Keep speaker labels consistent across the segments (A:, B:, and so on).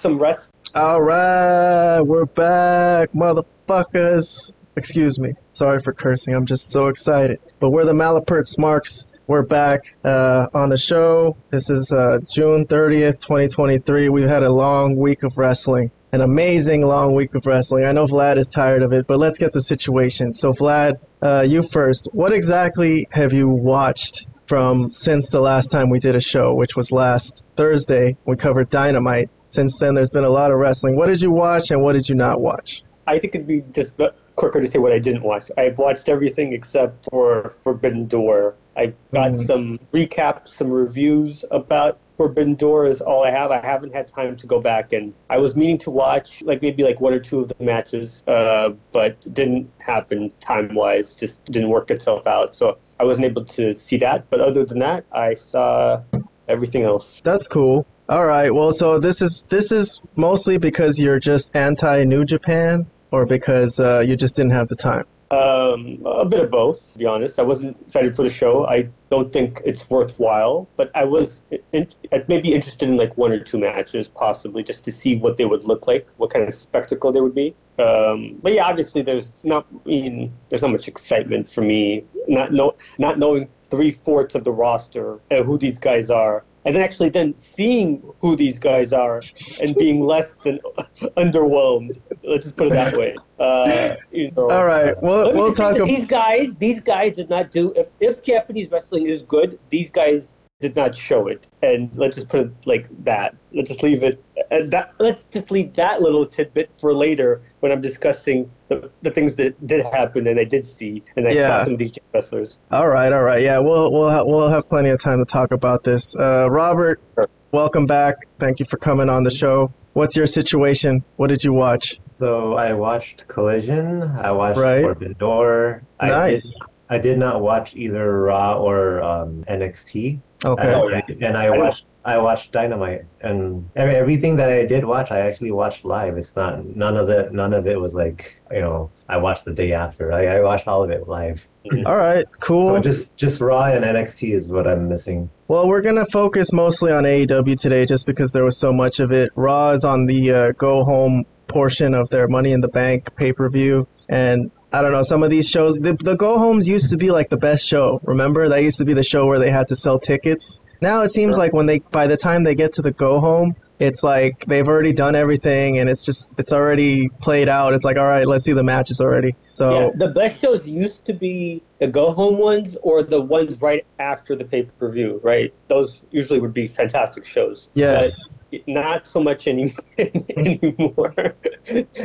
A: some rest.
B: All right, we're back, motherfuckers. Excuse me. Sorry for cursing. I'm just so excited. But we're the Malapert Smarks. We're back uh, on the show. This is uh, June 30th, 2023. We've had a long week of wrestling, an amazing long week of wrestling. I know Vlad is tired of it, but let's get the situation. So, Vlad, uh, you first. What exactly have you watched from since the last time we did a show, which was last Thursday? We covered Dynamite. Since then, there's been a lot of wrestling. What did you watch and what did you not watch?
A: I think it'd be just quicker to say what I didn't watch. I've watched everything except for Forbidden Door. I've got mm. some recaps, some reviews about Forbidden Door is all I have. I haven't had time to go back, and I was meaning to watch like maybe like one or two of the matches, uh, but didn't happen time wise. Just didn't work itself out, so I wasn't able to see that. But other than that, I saw everything else.
B: That's cool. All right. Well, so this is this is mostly because you're just anti New Japan, or because uh, you just didn't have the time.
A: Um, a bit of both, to be honest. I wasn't excited for the show. I don't think it's worthwhile, but I was in, maybe interested in like one or two matches, possibly, just to see what they would look like, what kind of spectacle they would be. Um, but yeah, obviously, there's not I mean, there's not much excitement for me not know not knowing three fourths of the roster and who these guys are and then actually then seeing who these guys are and being less than underwhelmed. Let's just put it that way. Uh,
B: you know, All right, we'll, we'll talk.
A: About... These guys, these guys did not do. If, if Japanese wrestling is good, these guys did not show it. And let's just put it like that. Let's just leave it. And that, let's just leave that little tidbit for later when I'm discussing the, the things that did happen and I did see and I yeah. saw some of these wrestlers.
B: All right, all right, yeah, we'll we'll ha- we'll have plenty of time to talk about this. Uh, Robert, sure. welcome back. Thank you for coming on the show. What's your situation? What did you watch?
C: So I watched Collision. I watched right. Forbidden Door.
B: Nice.
C: I did, I did not watch either Raw or um, NXT.
B: Okay.
C: And, and I watched I watched Dynamite, and everything that I did watch, I actually watched live. It's not none of it. None of it was like you know I watched the day after. I, I watched all of it live.
B: all right, cool.
C: So just just Raw and NXT is what I'm missing.
B: Well, we're gonna focus mostly on AEW today, just because there was so much of it. Raw is on the uh, go home portion of their Money in the Bank pay per view, and I don't know, some of these shows, the, the go homes used to be like the best show. Remember? That used to be the show where they had to sell tickets. Now it seems like when they, by the time they get to the go home, it's like they've already done everything and it's just, it's already played out. It's like, all right, let's see the matches already. So
A: yeah, the best shows used to be the go home ones or the ones right after the pay per view, right? Those usually would be fantastic shows.
B: Yes.
A: But not so much any, anymore.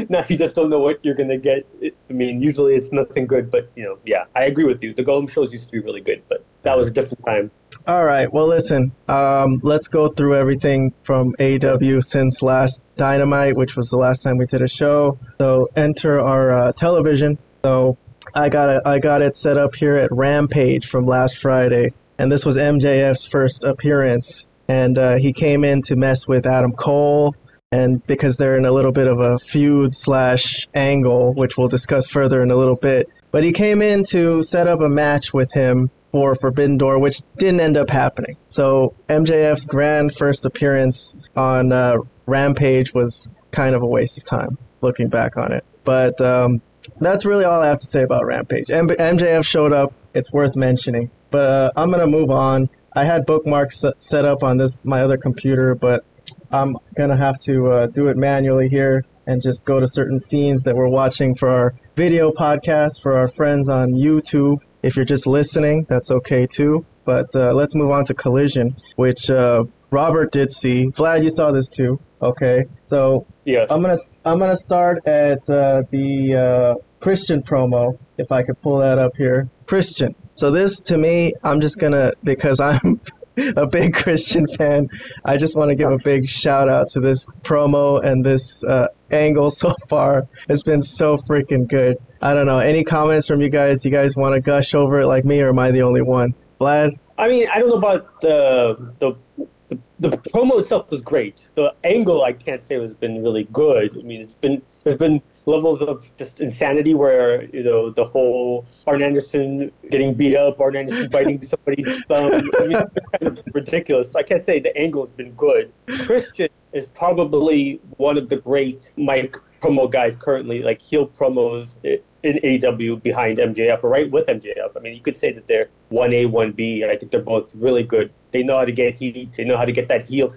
A: now you just don't know what you're gonna get. I mean, usually it's nothing good, but you know, yeah, I agree with you. The go home shows used to be really good, but that was a different time.
B: All right. Well, listen. Um, let's go through everything from AEW since last Dynamite, which was the last time we did a show. So enter our uh, television. So I got it. I got it set up here at Rampage from last Friday, and this was MJF's first appearance and uh, he came in to mess with Adam Cole. And because they're in a little bit of a feud slash angle, which we'll discuss further in a little bit, but he came in to set up a match with him for Forbidden Door, which didn't end up happening. So MJF's grand first appearance on uh, Rampage was kind of a waste of time, looking back on it. But um, that's really all I have to say about Rampage. M- MJF showed up. It's worth mentioning. But uh, I'm gonna move on. I had bookmarks set up on this my other computer, but I'm gonna have to uh, do it manually here and just go to certain scenes that we're watching for our video podcast for our friends on YouTube. If you're just listening, that's okay too. But uh, let's move on to Collision, which uh, Robert did see. Vlad, you saw this too. Okay, so
A: yeah,
B: I'm gonna I'm gonna start at uh, the uh, Christian promo if I could pull that up here. Christian, so this to me, I'm just gonna because I'm a big Christian fan. I just want to give a big shout out to this promo and this uh, angle so far. It's been so freaking good. I don't know. Any comments from you guys? You guys want to gush over it like me, or am I the only one? Vlad.
A: I mean, I don't know about the the the, the promo itself was great. The angle I can't say has been really good. I mean, it's been there's been levels of just insanity where you know the whole Arn Anderson getting beat up, Arn Anderson biting somebody's thumb, I mean, kind of ridiculous. I can't say the angle has been good. Christian is probably one of the great mic promo guys currently, like heel promos in AEW behind MJF or right with MJF. I mean, you could say that they're 1A, 1B. I think they're both really good. They know how to get heat. They know how to get that heel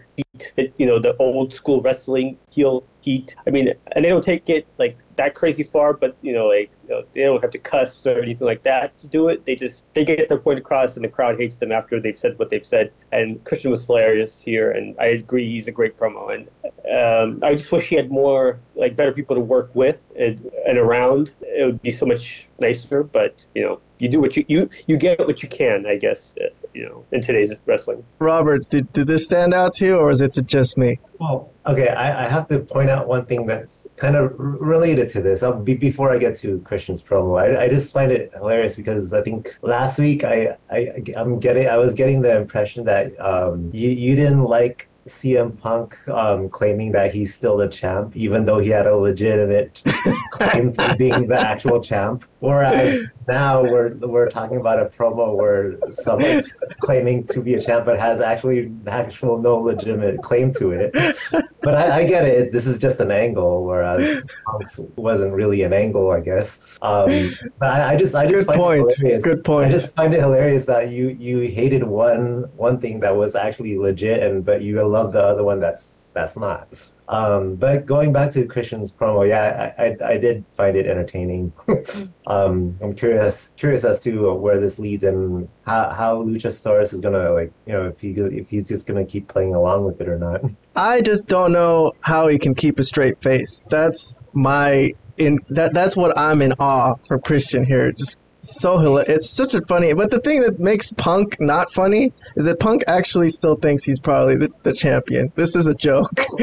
A: you know, the old school wrestling heel heat. I mean, and they don't take it like that crazy far, but you know, like you know, they don't have to cuss or anything like that to do it. They just they get their point across, and the crowd hates them after they've said what they've said. And Christian was hilarious here, and I agree he's a great promo. And um, I just wish he had more like better people to work with and, and around. It would be so much nicer. But you know, you do what you you you get what you can, I guess. You know, in today's wrestling.
B: Robert, did, did this stand out to you, or is it just me?
C: Well, okay, I, I have to point out one thing that's kind of related to this. I'll be, before I get to Christian's promo, I, I just find it hilarious because I think last week I, I I'm getting I was getting the impression that um, you you didn't like CM Punk um, claiming that he's still the champ, even though he had a legitimate claim to being the actual champ. Whereas now we're we're talking about a promo where someone's claiming to be a champ but has actually actual no legitimate claim to it. But I, I get it. This is just an angle, whereas Punk's wasn't really an angle, I guess. Um, but I, I, just I just
B: Good find point. it hilarious. Good point.
C: I just find it hilarious that you you hated one one thing that was actually legit, and but you love the other one that's that's not. Um, but going back to Christian's promo, yeah, I, I, I did find it entertaining. um, I'm curious curious as to where this leads and how, how Luchasaurus is gonna like you know if he if he's just gonna keep playing along with it or not.
B: I just don't know how he can keep a straight face. That's my in that that's what I'm in awe from Christian here. Just so hilarious. It's such a funny. But the thing that makes Punk not funny is that Punk actually still thinks he's probably the, the champion. This is a joke.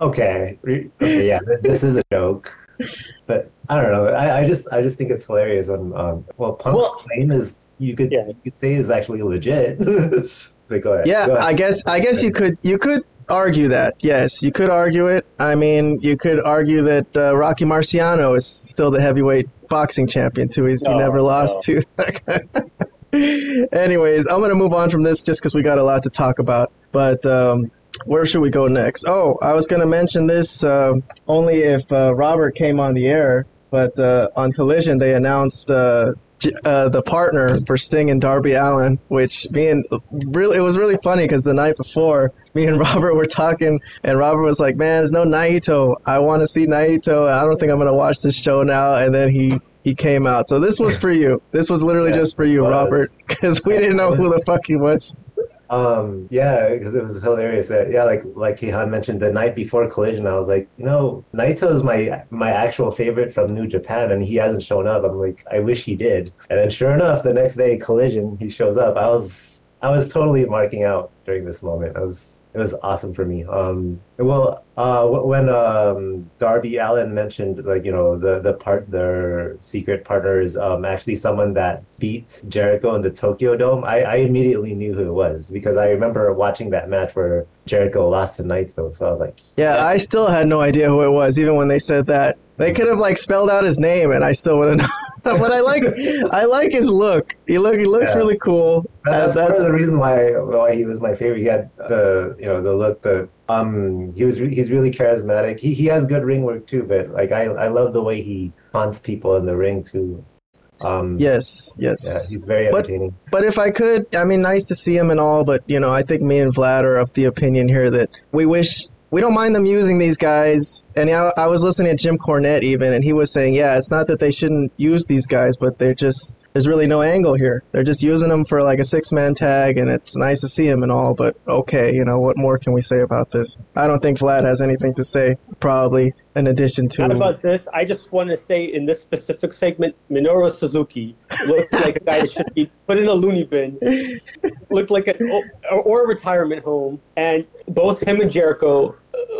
C: okay. Okay. Yeah. This is a joke. But I don't know. I, I just I just think it's hilarious when um well Punk's well, claim is you could yeah. you could say is actually legit. but go ahead.
B: Yeah.
C: Go ahead.
B: I guess I guess you could you could argue that. Yes, you could argue it. I mean, you could argue that uh, Rocky Marciano is still the heavyweight boxing champion too. He's, no, he never lost no. to. Anyways, I'm gonna move on from this just because we got a lot to talk about. But um, where should we go next? Oh, I was gonna mention this uh, only if uh, Robert came on the air. But uh, on Collision, they announced uh, the partner for Sting and Darby Allin, which me and really it was really funny because the night before me and Robert were talking, and Robert was like, "Man, there's no Naito. I want to see Naito. I don't think I'm gonna watch this show now." And then he he came out. So this was for you. This was literally yes, just for you, Robert, because we didn't know who the fuck he was.
C: Um, yeah, because it was hilarious. That, yeah, like like Kehan mentioned, the night before Collision, I was like, you know, Naito is my my actual favorite from New Japan, and he hasn't shown up. I'm like, I wish he did. And then sure enough, the next day, Collision, he shows up. I was I was totally marking out during this moment. I was it was awesome for me. Um, well, uh, when um, Darby Allin mentioned like you know the the part their secret partner is um, actually someone that beat Jericho in the Tokyo Dome, I, I immediately knew who it was because I remember watching that match where Jericho lost to Naito. So I was like,
B: yeah, yeah, I still had no idea who it was even when they said that. They could have like spelled out his name, and I still wouldn't know. but I like I like his look. He look he looks yeah. really cool.
C: That's, that's part of the reason why why he was my favorite. He had the you know the look the um he was he's really charismatic. He he has good ring work too. But like I I love the way he taunts people in the ring too.
B: Um, yes, yes.
C: Yeah, he's very entertaining.
B: But, but if I could, I mean, nice to see him and all, but you know, I think me and Vlad are of the opinion here that we wish we don't mind them using these guys. And I, I was listening to Jim Cornette even, and he was saying, yeah, it's not that they shouldn't use these guys, but they're just there's really no angle here. They're just using them for like a six man tag, and it's nice to see them and all, but okay, you know, what more can we say about this? I don't think Vlad has anything to say, probably, in addition to.
A: Not about this. I just want to say in this specific segment, Minoru Suzuki looked like a guy that should be put in a loony bin, looked like a, or a retirement home, and both him and Jericho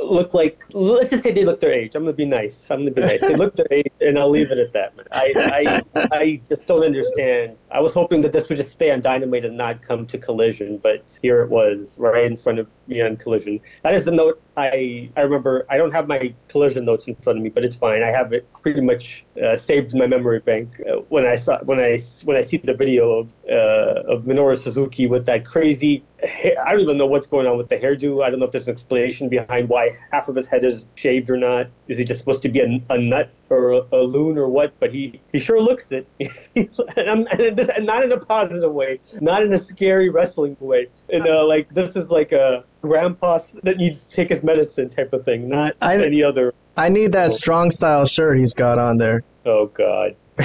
A: look like let's just say they look their age. I'm gonna be nice. I'm gonna be nice. They look their age, and I'll leave it at that. I I I just don't understand. I was hoping that this would just stay on Dynamite and not come to Collision, but here it was right in front of me on Collision. That is the note I I remember. I don't have my Collision notes in front of me, but it's fine. I have it pretty much uh, saved in my memory bank. Uh, when I saw when I when I see the video of uh, of Minoru Suzuki with that crazy. I don't even know what's going on with the hairdo. I don't know if there's an explanation behind why half of his head is shaved or not. Is he just supposed to be a, a nut or a, a loon or what? But he, he sure looks it. and, and, this, and not in a positive way, not in a scary wrestling way. And uh, like this is like a grandpa that needs to take his medicine type of thing, not
B: I-
A: any other.
B: I need that strong style shirt he's got on there.
A: Oh God.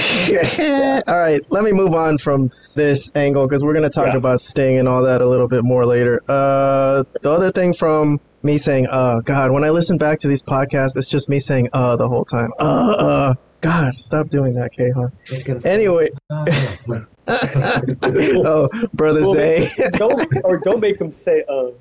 B: all right, let me move on from this angle because we're going to talk
A: Yeah.
B: about Sting and all that a little bit more later. Uh, the other thing from me saying, "Uh, God," when I listen back to these podcasts, it's just me saying, "Uh," the whole time. Uh, uh. God, stop doing that, Kahan.
C: Make him say,
B: Anyway, oh, brother
A: Well,
B: Zay,
A: don't or don't make him say uh.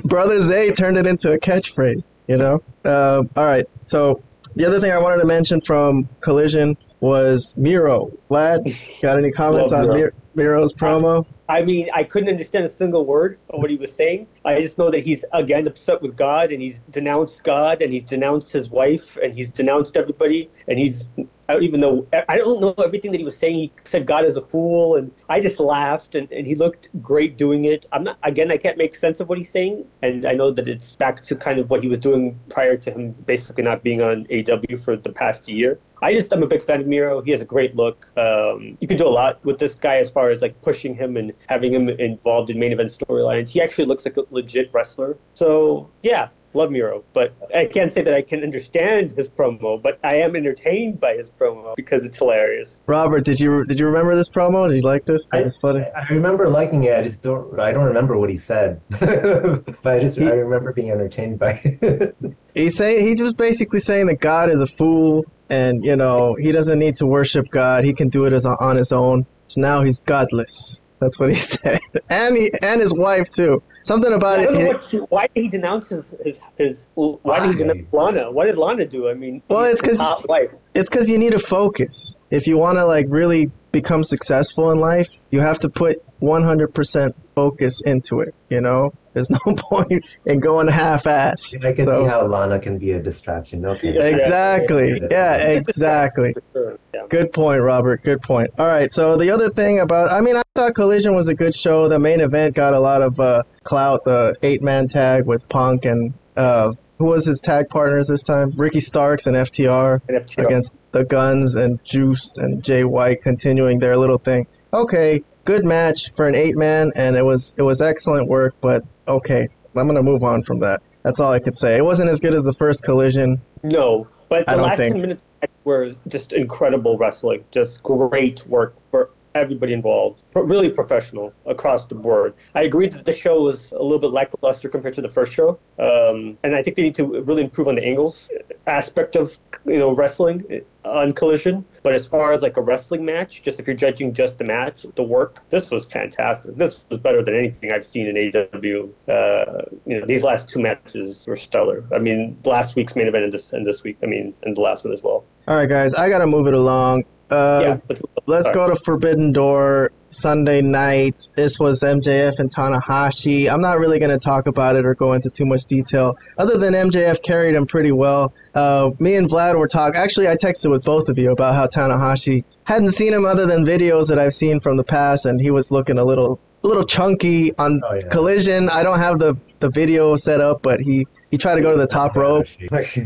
B: brother Zay turned it into a catchphrase. You know. Uh, all right. So the other thing I wanted to mention from Collision was Miro. Vlad, got any comments
A: Love
B: on
A: Miro.
B: Miro's promo?
A: I mean, I couldn't understand a single word of what he was saying. I just know that he's again upset with God, and he's denounced God, and he's denounced his wife, and he's denounced everybody, and he's. I don't even know. I don't know everything that he was saying. He said God is a fool, and I just laughed, and, and he looked great doing it. I'm not. Again, I can't make sense of what he's saying, and I know that it's back to kind of what he was doing prior to him basically not being on AEW for the past year. I just I'm a big fan of Miro. He has a great look. Um, you can do a lot with this guy as far as like pushing him and having him involved in main event storylines. He actually looks like a legit wrestler. So yeah, love Miro. But I can't say that I can understand his promo, but I am entertained by his promo because it's hilarious.
B: Robert, did you did you remember this promo? Did you like this?
C: I-
B: It funny.
C: I remember liking it. I just don't. I don't remember what he said, but I just I remember being entertained by it.
B: He's saying he was basically saying that God is a fool, and you know he doesn't need to worship God. He can do it as on his own. So now he's godless. That's what he said, and he and his wife too. Something about it.
A: what why did he denounce his, his, his why did he denounce Lana? What did Lana do? I mean,
B: Well, it's 'cause-
A: a hot wife.
B: it's because you need to focus. If you want to like really become successful in life, you have to put 100% focus into it. You know, there's no point in going half-ass.
C: I can
B: So-
C: see how Lana can be a distraction. Okay.
B: Exactly. Yeah, exactly.
A: For sure. Yeah.
B: Good point, Robert. Good point. All right. So the other thing about, I mean, I thought Collision was a good show. The main event got a lot of uh, clout. The eight-man tag with Punk and uh, who was his tag partners this time? Ricky Starks and FTR
A: And FTR.
B: against the Guns and Juice and Jay White continuing their little thing. Okay, good match for an eight-man, and it was it was excellent work. But okay, I'm gonna move on from that. That's all I could say. It wasn't as good as the first Collision.
A: No, but
B: I
A: the last
B: think.
A: 10 minutes were just incredible wrestling. Just great work for everybody involved. Really professional across the board. I agree that the show was a little bit lackluster compared to the first show. Um, and I think they need to really improve on the angles aspect of you know wrestling on Collision. But as far as like a wrestling match, just if you're judging just the match, the work, this was fantastic. This was better than anything I've seen in AEW. Uh, you know, these last two matches were stellar. I mean, last week's main event and this and this week. I mean, and the last one as well.
B: All right, guys, I gotta move it along. Uh,
A: yeah, but,
B: Let's go to Forbidden Door Sunday night. This was MJF and Tanahashi. I'm not really going to talk about it or go into too much detail, other than MJF carried him pretty well. Uh, me and Vlad were talking. Actually, I texted with both of you about how Tanahashi hadn't seen him other than videos that I've seen from the past, and he was looking a little, a little chunky on
C: Oh, yeah.
B: Collision. I don't have the the video set up, but he he tried to go to the top rope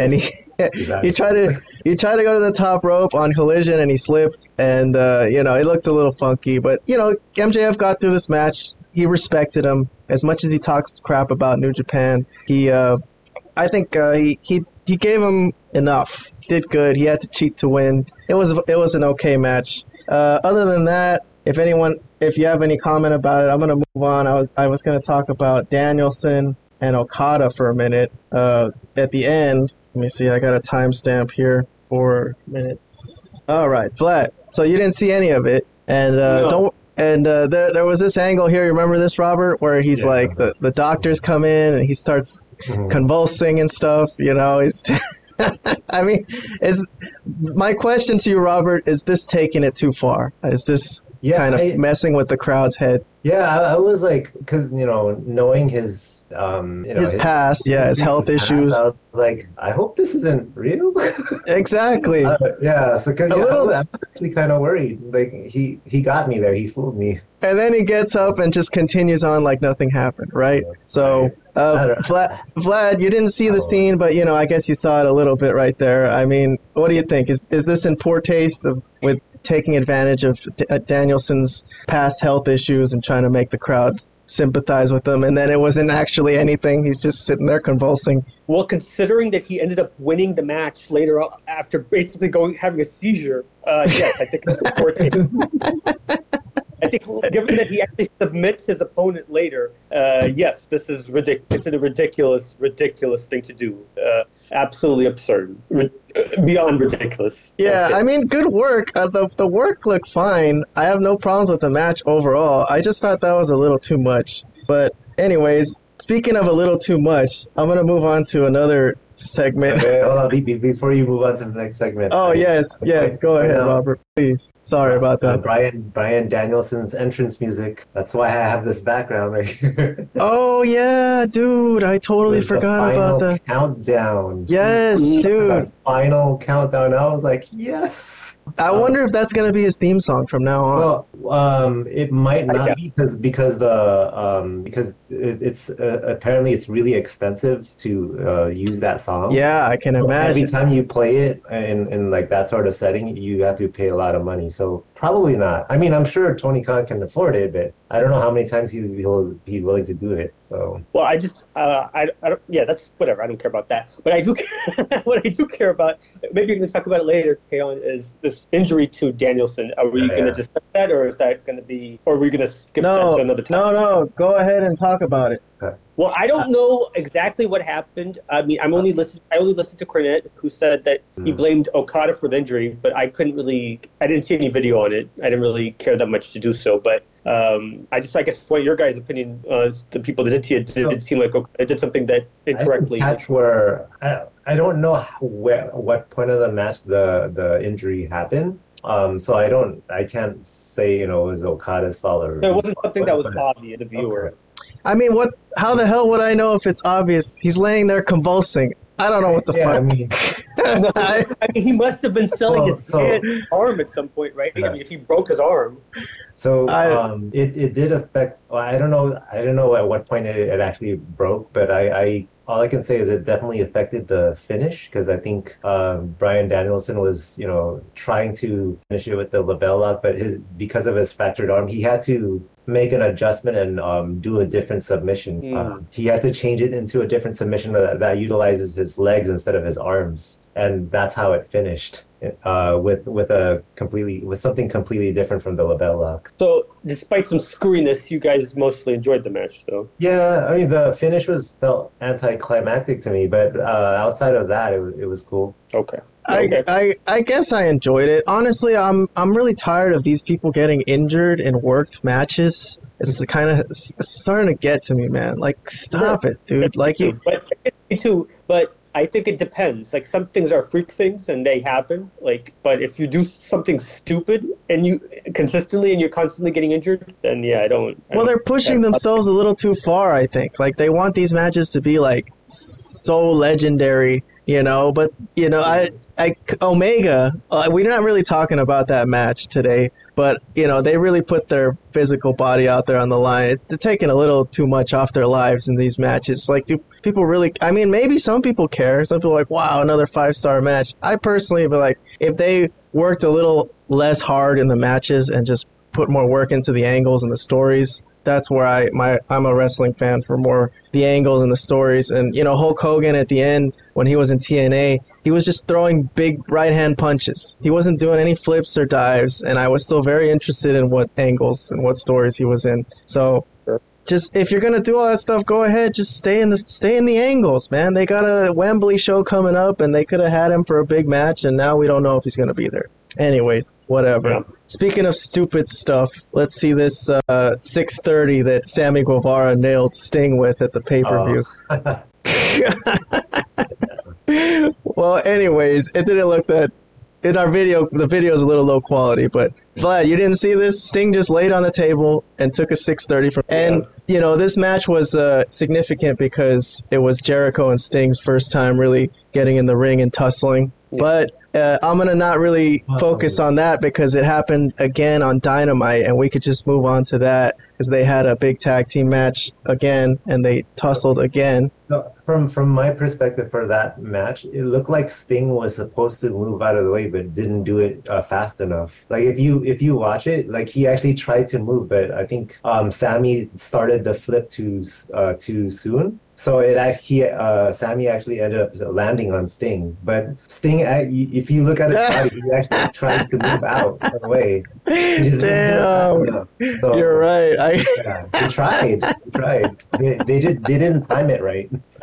B: and he he tried to he tried to go to the top rope on collision and he slipped and uh, you know it looked a little funky but you know MJF got through this match. He respected him. As much as he talks crap about New Japan he uh, I think uh, he he he gave him enough. Did good. He had to cheat to win. It was it was an okay match. Uh, other than that if anyone if you have any comment about it I'm gonna move on. I was I was gonna talk about Danielson and Okada for a minute uh, at the end let me see. I got a timestamp here. Four minutes. All right, Vlad. So you didn't see any of it, and uh,
A: No.
B: don't. And uh, there, there was this angle here. You remember this, Robert, where he's
C: Yeah.
B: like the, the doctors come in and he starts
C: Mhm.
B: convulsing and stuff. You know, he's I mean, is my question to you, Robert? Is this taking it too far? Is this
C: Yeah,
B: kind of
C: I-
B: messing with the crowd's head?
C: Yeah, I, I was like, because you know, knowing his, um, you know,
B: His past, yeah, his health
C: past,
B: issues.
C: I was like, I hope this isn't real.
B: Exactly.
C: Uh, yeah, so
B: A
C: yeah,
B: little-
C: I'm actually kind of worried. Like he he got me there. He fooled me.
B: And then he gets up and just continues on like nothing happened, right? So, uh, Vlad, Vlad, you didn't see the
C: Oh.
B: scene, but you know, I guess you saw it a little bit right there. I mean, what do you think? Is is this in poor taste of with taking advantage of D- uh, Danielson's past health issues and trying to make the crowd sympathize with him, and then it wasn't actually anything. He's just sitting there convulsing.
A: Well, considering that he ended up winning the match later on after basically going having a seizure, uh, yes, I think it's important. I think, given that he actually submits his opponent later, uh, yes, this is ridic- It's a ridiculous, ridiculous thing to do. Uh, absolutely absurd, beyond ridiculous.
B: Yeah,
A: Okay.
B: I mean, good work. Uh, the the work looked fine. I have no problems with the match overall. I just thought that was a little too much. But anyways, speaking of a little too much, I'm gonna move on to another segment.
C: Okay, hold on, be- be- before you move on to the next segment.
B: Oh
C: I-
B: yes, yes. Go ahead,
C: know.
B: Robert. Please. Sorry about
C: Uh,
B: that.
C: Brian Bryan Danielson's entrance music. That's why I have this background right here.
B: Oh yeah, dude. I totally forgot about that.
C: countdown.
B: Yes,
A: Mhm.
B: dude.
C: Final countdown. I was like, yes.
B: I wonder if that's gonna be his theme song from now on.
C: Well, um, it might not be because because the um because it, it's uh, apparently it's really expensive to uh, use that song.
B: yeah, I can
C: So Every time you play it in, in like that sort of setting, you have to pay a lot of money. So probably not. I mean, I'm sure Tony Khan can afford it, but I don't know how many times he's he'll be willing to do it. So
A: Well, I just, uh, I, I don't, yeah, that's whatever. I don't care about that. But I do, care, what I do care about, maybe we can talk about it later, Kaon, is this injury to Danielson. Are we
C: Yeah.
A: going to discuss that, or is that going to be, or are we going to skip that
B: No,
A: to another time?
B: no, no. Go ahead and talk about it.
A: Well, I don't know exactly what happened. I mean, I'm only listen. I only listened to Cornette, who said that he
C: Hmm.
A: blamed Okada for the injury, but I couldn't really. I didn't see any video on it. I didn't really care that much to do so. But um, I just, I guess, what your guys' opinion, uh, the people that did see it, did it seem like Okada did something that incorrectly.
C: I where I, I don't know where what point of the match the the injury happened. Um, so I don't I can't say you know it was Okada's fault or
A: There wasn't something that was obvious to the viewer.
C: Okay.
B: I mean, what? How the hell would I know if it's obvious? He's laying there convulsing. I don't know what the
C: yeah, I
B: fuck.
C: mean,
A: No,
B: I-
A: I mean, he must have been selling
C: Well,
A: his
C: so-
A: arm at some point, right? I mean, if he broke his arm,
C: So
B: I-
C: um, it, it did affect. Well, I don't know. I don't know at what point it, it actually broke, but I, I all I can say is it definitely affected the finish because I think um, Bryan Danielson was you know trying to finish it with the LeBell Lock, but his because of his fractured arm, he had to make an adjustment and um, do a different submission.
A: Mm.
C: Um, he had to change it into a different submission that, that utilizes his legs instead of his arms, and that's how it finished. Uh, with with a completely with something completely different from the LeBell Lock.
A: so despite some screwiness, you guys mostly enjoyed the match, though.
C: Yeah, I mean the finish was felt anticlimactic to me, but uh, outside of that, it was it was cool.
A: Okay.
B: I, I I guess I enjoyed it. Honestly, I'm I'm really tired of these people getting injured in worked matches. It's kind of it's starting to get to me, man. Like, stop it, dude. Like you.
A: But me too. But I think it depends. Like some things are freak things and they happen. Like, but if you do something stupid and you consistently and you're constantly getting injured, then yeah, I don't. I
B: Well,
A: don't-
B: they're pushing themselves a little too far. I think. Like they want these matches to be like so legendary, you know. But you know, I I Omega. Uh, we're not really talking about that match today. But you know, they really put their physical body out there on the line. They're taking a little too much off their lives in these matches. Like, do people really? I mean, maybe some people care. Some people are like, wow, another five star match. I personally be like, if they worked a little less hard in the matches and just put more work into the angles and the stories. That's where I my I'm a wrestling fan for more the angles and the stories. And you know Hulk Hogan at the end when he was in TNA, he was just throwing big right hand punches. He wasn't doing any flips or dives, and I was still very interested in what angles and what stories he was in. So. Just if you're gonna do all that stuff, go ahead. Just stay in the stay in the angles, man. They got a Wembley show coming up, and they could have had him for a big match, and now we don't know if he's gonna be there. Anyways, whatever.
A: Yeah.
B: Speaking of stupid stuff, let's see this uh, 6:30 that Sammy Guevara nailed Sting with at the pay per view.
C: Oh.
B: well, well, anyways, it didn't look that. In our video, the video is a little low quality, but Vlad, you didn't see this? Sting just laid on the table and took a 630 from. And you know, this match was uh, significant because it was Jericho and Sting's first time really getting in the ring and tussling. But uh, I'm gonna not really focus on that because it happened again on Dynamite, and we could just move on to that because they had a big tag team match again and they tussled again.
C: No, from from my perspective for that match, it looked like Sting was supposed to move out of the way, but didn't do it uh, fast enough. Like if you if you watch it, like he actually tried to move, but I think um, Sammy started the flip too uh, too soon. So it actually, uh, Sammy actually ended up landing on Sting. But Sting, if you look at his body, he actually tries to move out of the way. He just didn't do it fast
B: Damn.
C: So,
B: you're right. I
C: Yeah, they tried. They tried. They, they just they didn't time it right.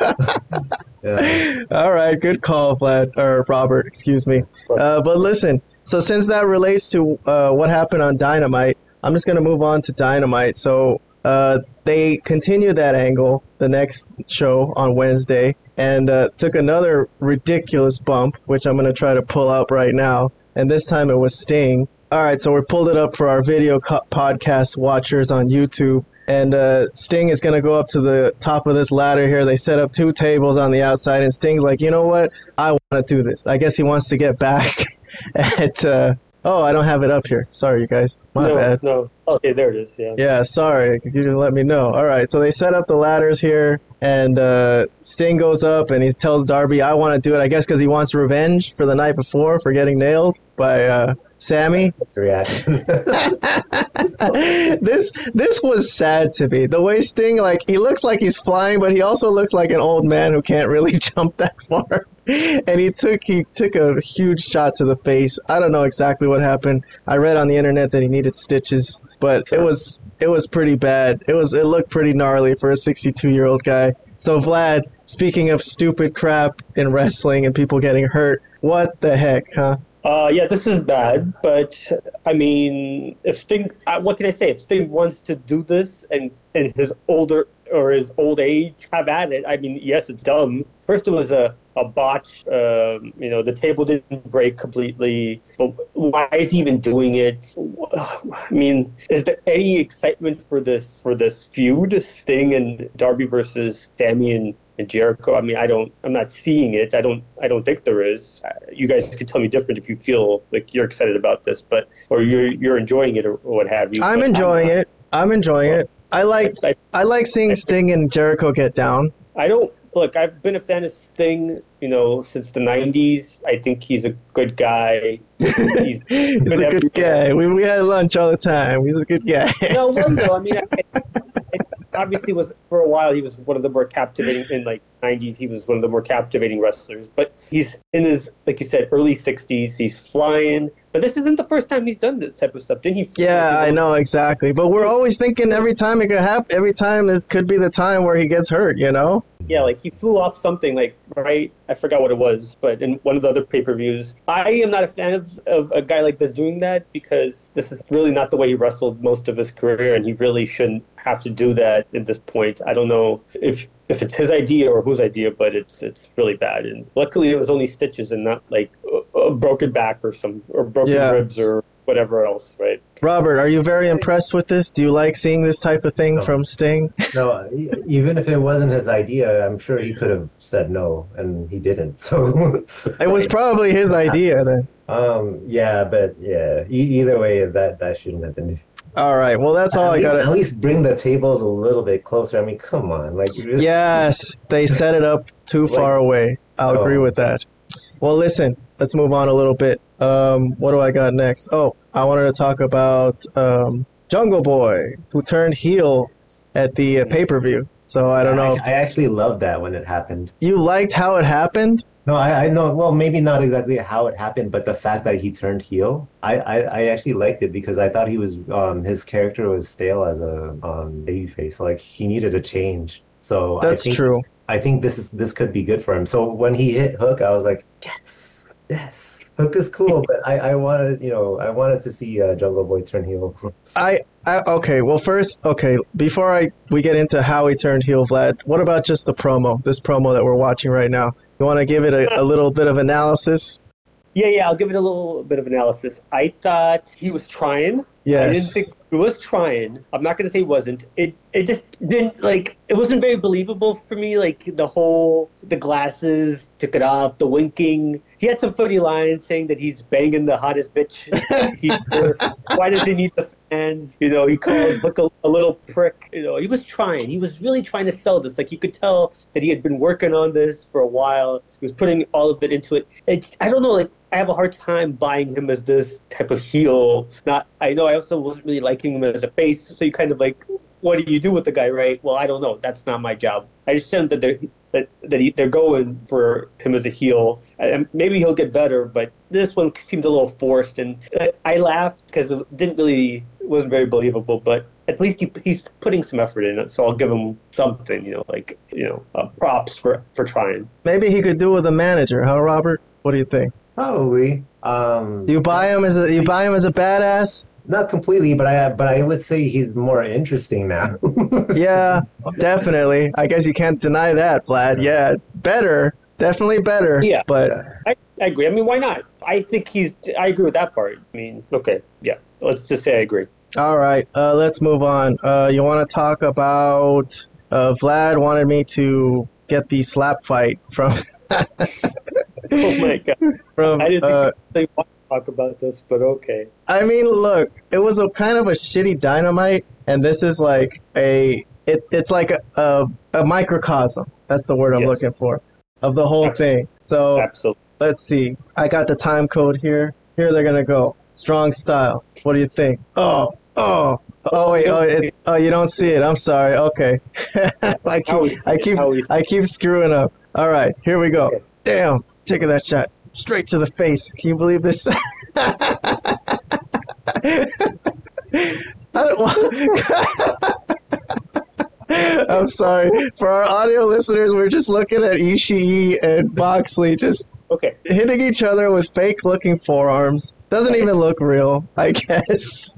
C: yeah.
B: All right, good call, Vlad or Robert, excuse me. Uh, but listen, so since that relates to uh, what happened on Dynamite, I'm just gonna move on to Dynamite. So uh, they continued that angle the next show on Wednesday and uh, took another ridiculous bump, which I'm gonna try to pull up right now. And this time it was Sting. All right, so we pulled it up for our video co- podcast watchers on YouTube. And uh, Sting is going to go up to the top of this ladder here. They set up two tables on the outside, and Sting's like, you know what? I want to do this. I guess he wants to get back at. Oh, I don't have it up here. Sorry, you guys. My
A: no,
B: bad.
A: no. Okay, there it is. Yeah.
B: Yeah, sorry. You didn't let me know. All right, so they set up the ladders here, and uh, Sting goes up and he tells Darby, I want to do it, I guess, because he wants revenge for the night before for getting nailed by uh, Sammy.
C: That's the reaction.
B: this this was sad to me. The way Sting like he looks like he's flying, but he also looks like an old man who can't really jump that far. And he took he took a huge shot to the face. I don't know exactly what happened. I read on the internet that he needed stitches, but it was it was pretty bad. It was it looked pretty gnarly for a 62 year old guy. So Vlad, speaking of stupid crap in wrestling and people getting hurt, what the heck, huh?
A: Uh, yeah, this is bad, but I mean, if Sting, uh, what can I say? If Sting wants to do this and in his older or his old age, have at it. I mean, yes, it's dumb. First, it was a a botch. Um, you know, the table didn't break completely. But why is he even doing it? I mean, is there any excitement for this for this feud, Sting and Darby versus Sammy and and Jericho. I mean, I don't, I'm not seeing it. I don't, I don't think there is. Uh, You guys could tell me different if you feel like you're excited about this, but or you're you're enjoying it or, what have you.
B: I'm enjoying it. I'm enjoying it. I like
A: I,
B: I like seeing Sting and Jericho get down.
A: I don't look. I've been a fan of Sting, you know, since the '90s. I think he's a good guy. He's
B: He's a good guy. We, we had lunch all the time. He's a good guy.
A: No, though. I mean, I, I, obviously was for a while. He was one of the more captivating in like '90s. He was one of the more captivating wrestlers. But he's in his, like you said, early '60s. He's flying. But this isn't the first time he's done this type of stuff. Didn't he?
B: yeah, I know exactly. But we're always thinking every time it could happen. Every time this could be the time where he gets hurt. You know?
A: Yeah, like he flew off something like right. I forgot what it was, but in one of the other pay per views, I am not a fan of, of a guy like this doing that because this is really not the way he wrestled most of his career, and he really shouldn't have to do that at this point. I don't know if if it's his idea or whose idea, but it's it's really bad. And luckily, it was only stitches and not like a, a broken back or some or broken
B: Yeah.
A: ribs or whatever else, right?
B: Robert, are you very impressed with this? Do you like seeing this type of thing
C: No.
B: from Sting?
C: No, e- even if it wasn't his idea, I'm sure he could have said no, and he didn't. So
B: It was probably his idea then.
C: um, yeah, but yeah, e- either way, that that shouldn't have been.
B: All right. Well, that's all
C: at
B: I got.
C: At least bring the tables a little bit closer. I mean, come on, like really-
B: Yes, they set it up too far away. I'll
C: Oh.
B: agree with that. Well, listen, let's move on a little bit. Um, what do I got next? Oh, I wanted to talk about um, Jungle Boy, who turned heel at the uh, pay per view. So I don't know.
C: I, I actually loved that when it happened.
B: You liked how it happened?
C: No, I, I know. Well, maybe not exactly how it happened, but the fact that he turned heel, I, I, I actually liked it because I thought he was um his character was stale as a um babyface. Like he needed a change. So I
B: That's
C: think,
B: true.
C: I think this is this could be good for him. So when he hit Hook, I was like, yes, yes. Hook is cool, but I, I wanted, you know, I wanted to see uh, Jungle Boy turn heel.
B: I, I okay. Well, first, okay. Before I we get into how he turned heel, Vlad. What about just the promo? This promo that we're watching right now. You want to give it a, a little bit of analysis?
A: Yeah, yeah. I'll give it a little bit of analysis. I thought he was trying.
B: Yes.
A: I didn't think he was trying. I'm not gonna say he wasn't. It it just didn't like it wasn't very believable for me. Like the whole the glasses took it off, the winking. He had some funny lines saying that he's banging the hottest bitch. Why does he need the fans? You know, he called Hook a, a little prick. You know, he was trying. He was really trying to sell this. Like you could tell that he had been working on this for a while. He was putting all of it into it. I don't know. Like I have a hard time buying him as this type of heel. Not. I know. I also wasn't really liking him as a face. So you kind of like what do you do with the guy, right? Well, I don't know. That's not my job. I just assume that they're that, that he, they're going for him as a heel, and maybe he'll get better. But this one seemed a little forced, and I, I laughed because it didn't really it wasn't very believable. But at least he, he's putting some effort in it, so I'll give him something. You know, like you know, uh, props for for trying.
B: Maybe he could do with a manager, huh, Robert? What do you think?
C: Probably. Um,
B: You buy him as a you buy him as a badass?
C: not completely, but I but I would say he's more interesting now.
B: Yeah, definitely. I guess you can't deny that, Vlad. Yeah, better, definitely better.
A: Yeah.
B: but
A: I, I agree. I mean, why not? I think he's. I agree with that part. I mean, okay, yeah. Let's just say I agree.
B: all right. Uh, let's move on. Uh, you want to talk about? Uh, Vlad wanted me to get the slap fight from
A: Oh my god!
B: from.
A: I didn't
B: uh,
A: think they want to talk about this, but okay.
B: I mean, look, it was a kind of a shitty dynamite, and this is like a it, it's like a, a, a microcosm. That's the word I'm
A: Yes.
B: looking for of the whole
A: Absolutely.
B: thing. So
A: Absolutely.
B: let's see. I got the time code here. Here they're gonna go. Strong style. What do you think? Oh, oh, oh wait, oh, it, oh you don't see it. I'm sorry. Okay. I keep, I keep,
A: how we see
B: I keep screwing up. All right, here we go. Damn, taking that shot straight to the face. Can you believe this? I don't want. I'm sorry. For our audio listeners, we're just looking at Ishii and Moxley just
A: Okay.
B: hitting each other with fake looking forearms. Doesn't even look real, I guess.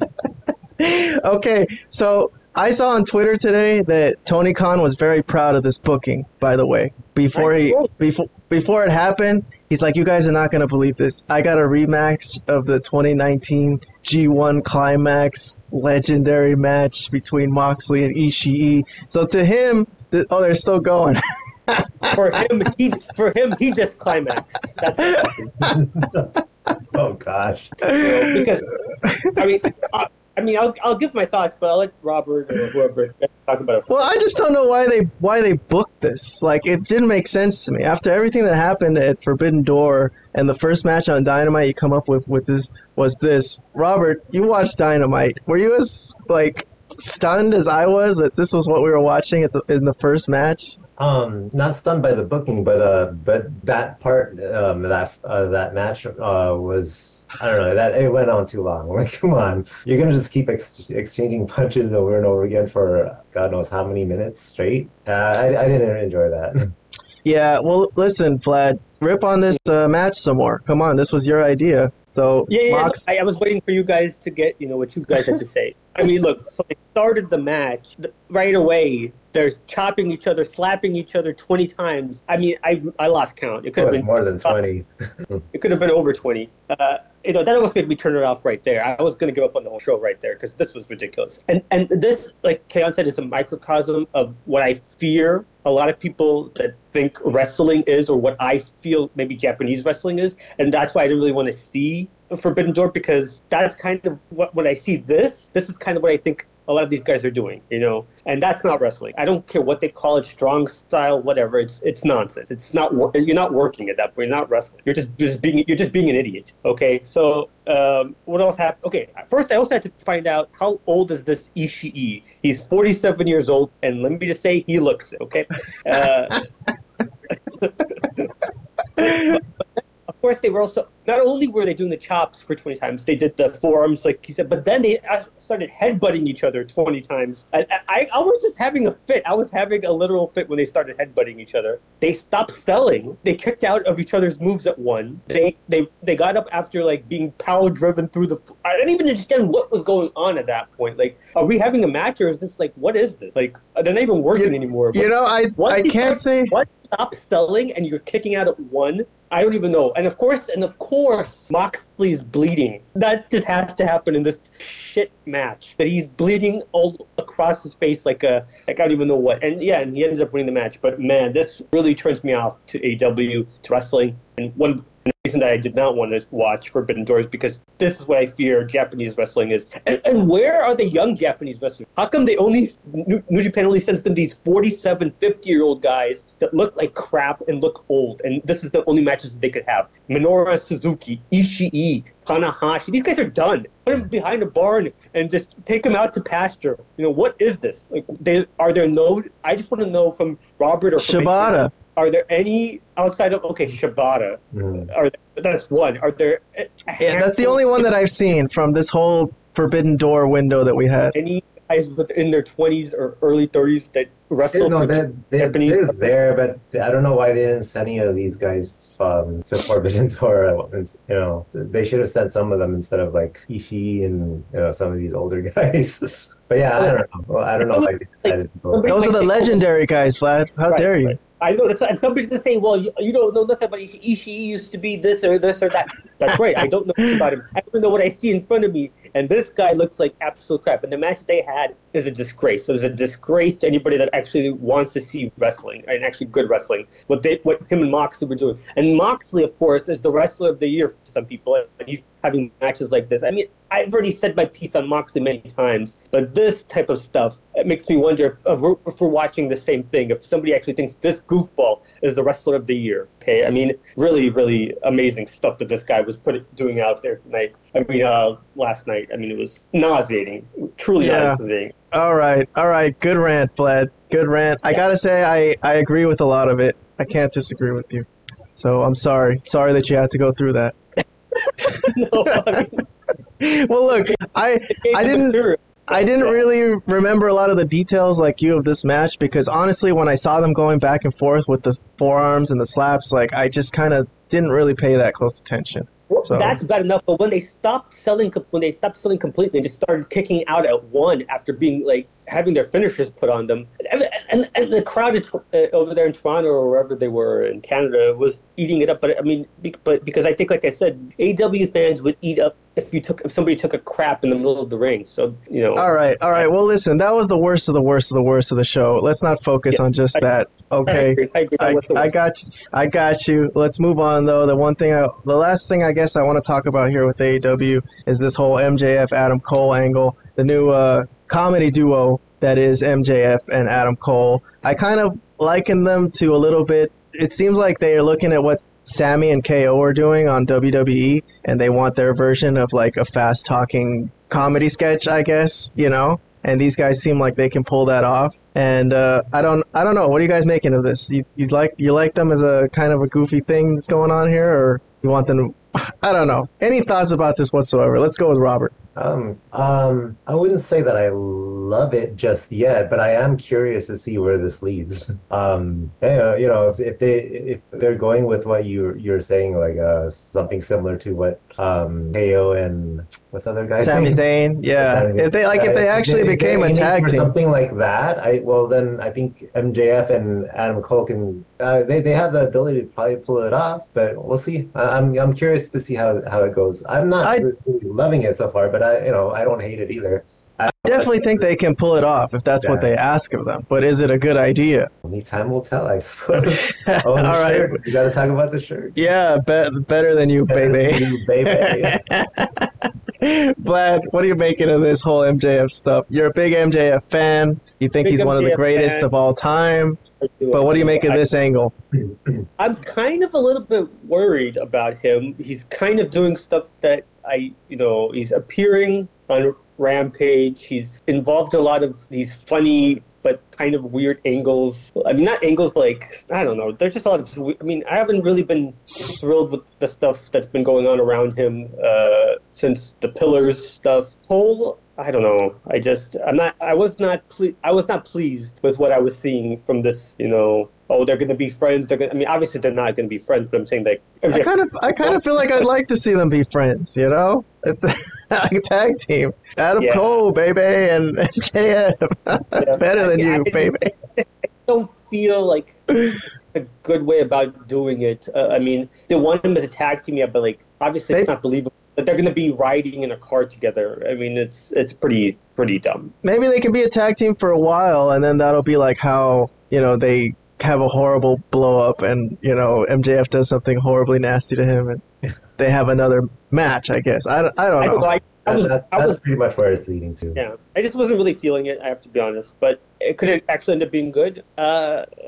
B: okay, so I saw on Twitter today that Tony Khan was very proud of this booking, by the way. Before he before before it happened, he's like, You guys are not gonna believe this. I got a rematch of the twenty nineteen G1 Climax legendary match between Moxley and Ishii. So to him, th- oh they're still going.
A: For him, he for him he just climaxed. That's what happened.
C: oh gosh.
A: because I mean, I, I mean, I'll I'll give my thoughts, but I'll let Robert or whoever talk about it.
B: Well, I just don't know why they why they booked this. Like it didn't make sense to me. After everything that happened at Forbidden Door and the first match on Dynamite you come up with with this was this. Robert, you watched Dynamite. Were you as like stunned as I was that this was what we were watching at the in the first match?
C: Um, not stunned by the booking, but uh, but that part, um, that uh, that match, uh, was I don't know that it went on too long. Like, come on, you're gonna just keep ex- exchanging punches over and over again for God knows how many minutes straight. Uh, I I didn't enjoy that.
B: Yeah. Well, listen, Vlad, rip on this uh, match some more. Come on, this was your idea. So
A: Yeah, yeah.
B: Mox,
A: I, I was waiting for you guys to get you know what you guys had to say. I mean, look. So they started the match right away. They're chopping each other, slapping each other twenty times. I mean, I I lost count. It could have been
C: more than twenty.
A: It could have been over 20. Uh, you know, that almost made me turn it off right there. I was going to give up on the whole show right there because this was ridiculous. And and this, like Kayon said, is a microcosm of what I fear a lot of people that think wrestling is or what I feel maybe Japanese wrestling is. And that's why I didn't really want to see Forbidden Door because that's kind of what, when I see this, this is kind of what I think a lot of these guys are doing, you know, and that's not wrestling. I don't care what they call it, strong style, whatever. It's it's nonsense. It's not you're not working at that point. You're not wrestling. You're just just being you're just being an idiot. Okay, so um, what else happened? Okay, first I also had to find out how old is this Ishii. He's 47 years old, and let me just say he looks it. Okay. Uh, course, they were also not only were they doing the chops for 20 times, they did the forearms, like he said, but then they uh, started headbutting each other 20 times. I, I, I was just having a fit. I was having a literal fit when they started headbutting each other. They stopped selling. They kicked out of each other's moves at one. They they they got up after like being power driven through the. I didn't even understand what was going on at that point. Like, are we having a match or is this like what is this? Like, they're not even working
B: You-
A: anymore.
B: You know, I I can't
A: start-
B: say.
A: You stop selling and you're kicking out at one, I don't even know. And of course, and of course, Moxley's bleeding. That just has to happen in this shit match. That he's bleeding all across his face like a like I don't even know what. And yeah, and he ends up winning the match. But man, this really turns me off to AEW to wrestling. And one reason that I did not want to watch Forbidden Doors because this is what I fear Japanese wrestling is. And, and where are the young Japanese wrestlers? How come they only New, New Japan only sends them these 47, 50 year old guys that look like crap and look old? And this is the only matches that they could have. Minoru Suzuki, Ishii, Tanahashi. These guys are done. Put them behind a barn and just take them out to pasture. You know what is this? Like, they are there no? I just want to know from Robert or
B: Shibata.
A: Are there any outside of okay Shibata?
C: Mm.
A: Are that's one? Are there?
B: Yeah, that's the only one that I've seen from this whole Forbidden Door window that we had.
A: Any guys within their twenties or early thirties that wrestle?
C: No,
A: for-
C: they're, they're,
A: Japanese-
C: they're there, but I don't know why they didn't send any of these guys um, to Forbidden Door. You know, they should have sent some of them instead of like Ishii and you know some of these older guys. but yeah, I don't know. Well, I don't know why they decided to go.
B: Those are the legendary guys, Vlad. How
A: Right,
B: dare you?
A: right. I know that's and somebody's gonna say, well, you, you don't know nothing about Ishii. Ishii used to be this or this or that. That's right. I don't know about him. I don't know what I see in front of me. And this guy looks like absolute crap. And the match they had is a disgrace. It was a disgrace to anybody that actually wants to see wrestling and actually good wrestling. What they, what him and Moxley were doing. And Moxley, of course, is the wrestler of the year for some people. And he's having matches like this. I mean, I've already said my piece on Moxley many times, but this type of stuff it makes me wonder if, we're, if we're watching the same thing. If somebody actually thinks this goofball is the wrestler of the year. Okay, I mean, really, really amazing stuff that this guy was put doing out there tonight. I mean, uh, last night. I mean, it was nauseating, truly
B: Yeah.
A: nauseating.
B: All right, all right. Good rant, Vlad. Good rant. I gotta say, I, I agree with a lot of it. I can't disagree with you. So I'm sorry. Sorry that you had to go through that.
A: No, I mean,
B: Well, look, I I didn't I didn't really remember a lot of the details like you of this match because honestly, when I saw them going back and forth with the forearms and the slaps, like I just kind of didn't really pay that close attention.
A: Well,
B: So-
A: That's bad enough, but when they stopped selling, when they stopped selling completely and just started kicking out at one after being like having their finishers put on them, and and, and the crowd in, uh, over there in Toronto or wherever they were in Canada was eating it up. But I mean, be, but because I think, like I said, AW fans would eat up if you took if somebody took a crap in the middle of the ring. So you know,
B: All right, all right. Well, listen, that was the worst of the worst of the worst of the show. Let's not focus
A: Yeah,
B: on just
A: I-
B: that.
A: I
B: Okay.
A: agree. I agree.
B: I, I got you. I got you. Let's move on though. The one thing, I, the last thing I guess I want to talk about here with AEW is this whole MJF Adam Cole angle, the new uh, comedy duo that is MJF and Adam Cole. I kind of liken them to a little bit. It seems like they are looking at what Sami and KO are doing on WWE, and they want their version of like a fast talking comedy sketch, I guess. You know. And these guys seem like they can pull that off. And uh, I don't, I don't know. What are you guys making of this? You, you like, you like them as a kind of a goofy thing that's going on here, or you want them? I don't know. Any thoughts about this whatsoever? Let's go with Robert.
C: Um, um, I wouldn't say that I love it just yet, but I am curious to see where this leads. Um, you know, you know, if, if they if they're going with what you you're saying, like uh, something similar to what um KO and what's the other guy?
B: Sami Zayn, yeah.
C: Sami-
B: If they like, if they actually
C: if
B: became
C: they're
B: a tag team,
C: something like that, I well then I think MJF and Adam Cole can uh, they they have the ability to probably pull it off, but we'll see. I, I'm I'm curious to see how how it goes. I'm not
B: I-
C: really loving it so far, but I you know I don't hate it either. I
B: definitely think they can pull it off if that's what they ask of them. But is it a good idea?
C: Only time will tell, I suppose. Oh,
B: All right.
C: shirt. You got to talk about the shirt.
B: Yeah, be- better than you, baby.
C: You, baby.
B: Vlad, what are you making of this whole MJF stuff? You're a big MJF fan. You think
A: Big
B: he's one of the greatest
A: fan.
B: of all time. But what do you make of this angle?
A: I'm kind of a little bit worried about him. He's kind of doing stuff that I, you know, he's appearing on Rampage. He's involved in a lot of these funny but kind of weird angles. I mean, not angles, but like I don't know. There's just a lot of. I mean, I haven't really been thrilled with the stuff that's been going on around him uh, since the Pillars stuff. Cole, I don't know. I just I'm not. I was not. Ple- I was not pleased with what I was seeing from this. You know, oh, they're going to be friends. They're. Gonna, I mean, obviously they're not going to be friends. But I'm saying like.
B: I kind of, I kind of feel like I'd like to see them be friends. You know, like a tag team. Adam
A: Yeah.
B: Cole, baby, and MJF. Better than
A: I-
B: you,
A: I-
B: baby.
A: I don't feel like a good way about doing it. Uh, I mean, they want them as a tag team, yeah, but like obviously it's not believable that they're going to be riding in a car together. I mean, it's it's pretty pretty dumb.
B: Maybe they can be a tag team for a while, and then that'll be like how you know they have a horrible blow up, and you know MJF does something horribly nasty to him, and they have another match. I guess I don't, I don't
A: I
B: know.
A: don't know. I, I
C: That-
A: was
C: that-
A: I
C: that's
A: was
C: pretty much where it's leading to.
A: yeah. I just wasn't really feeling it. I have to be honest, but it could actually end up being good. Uh,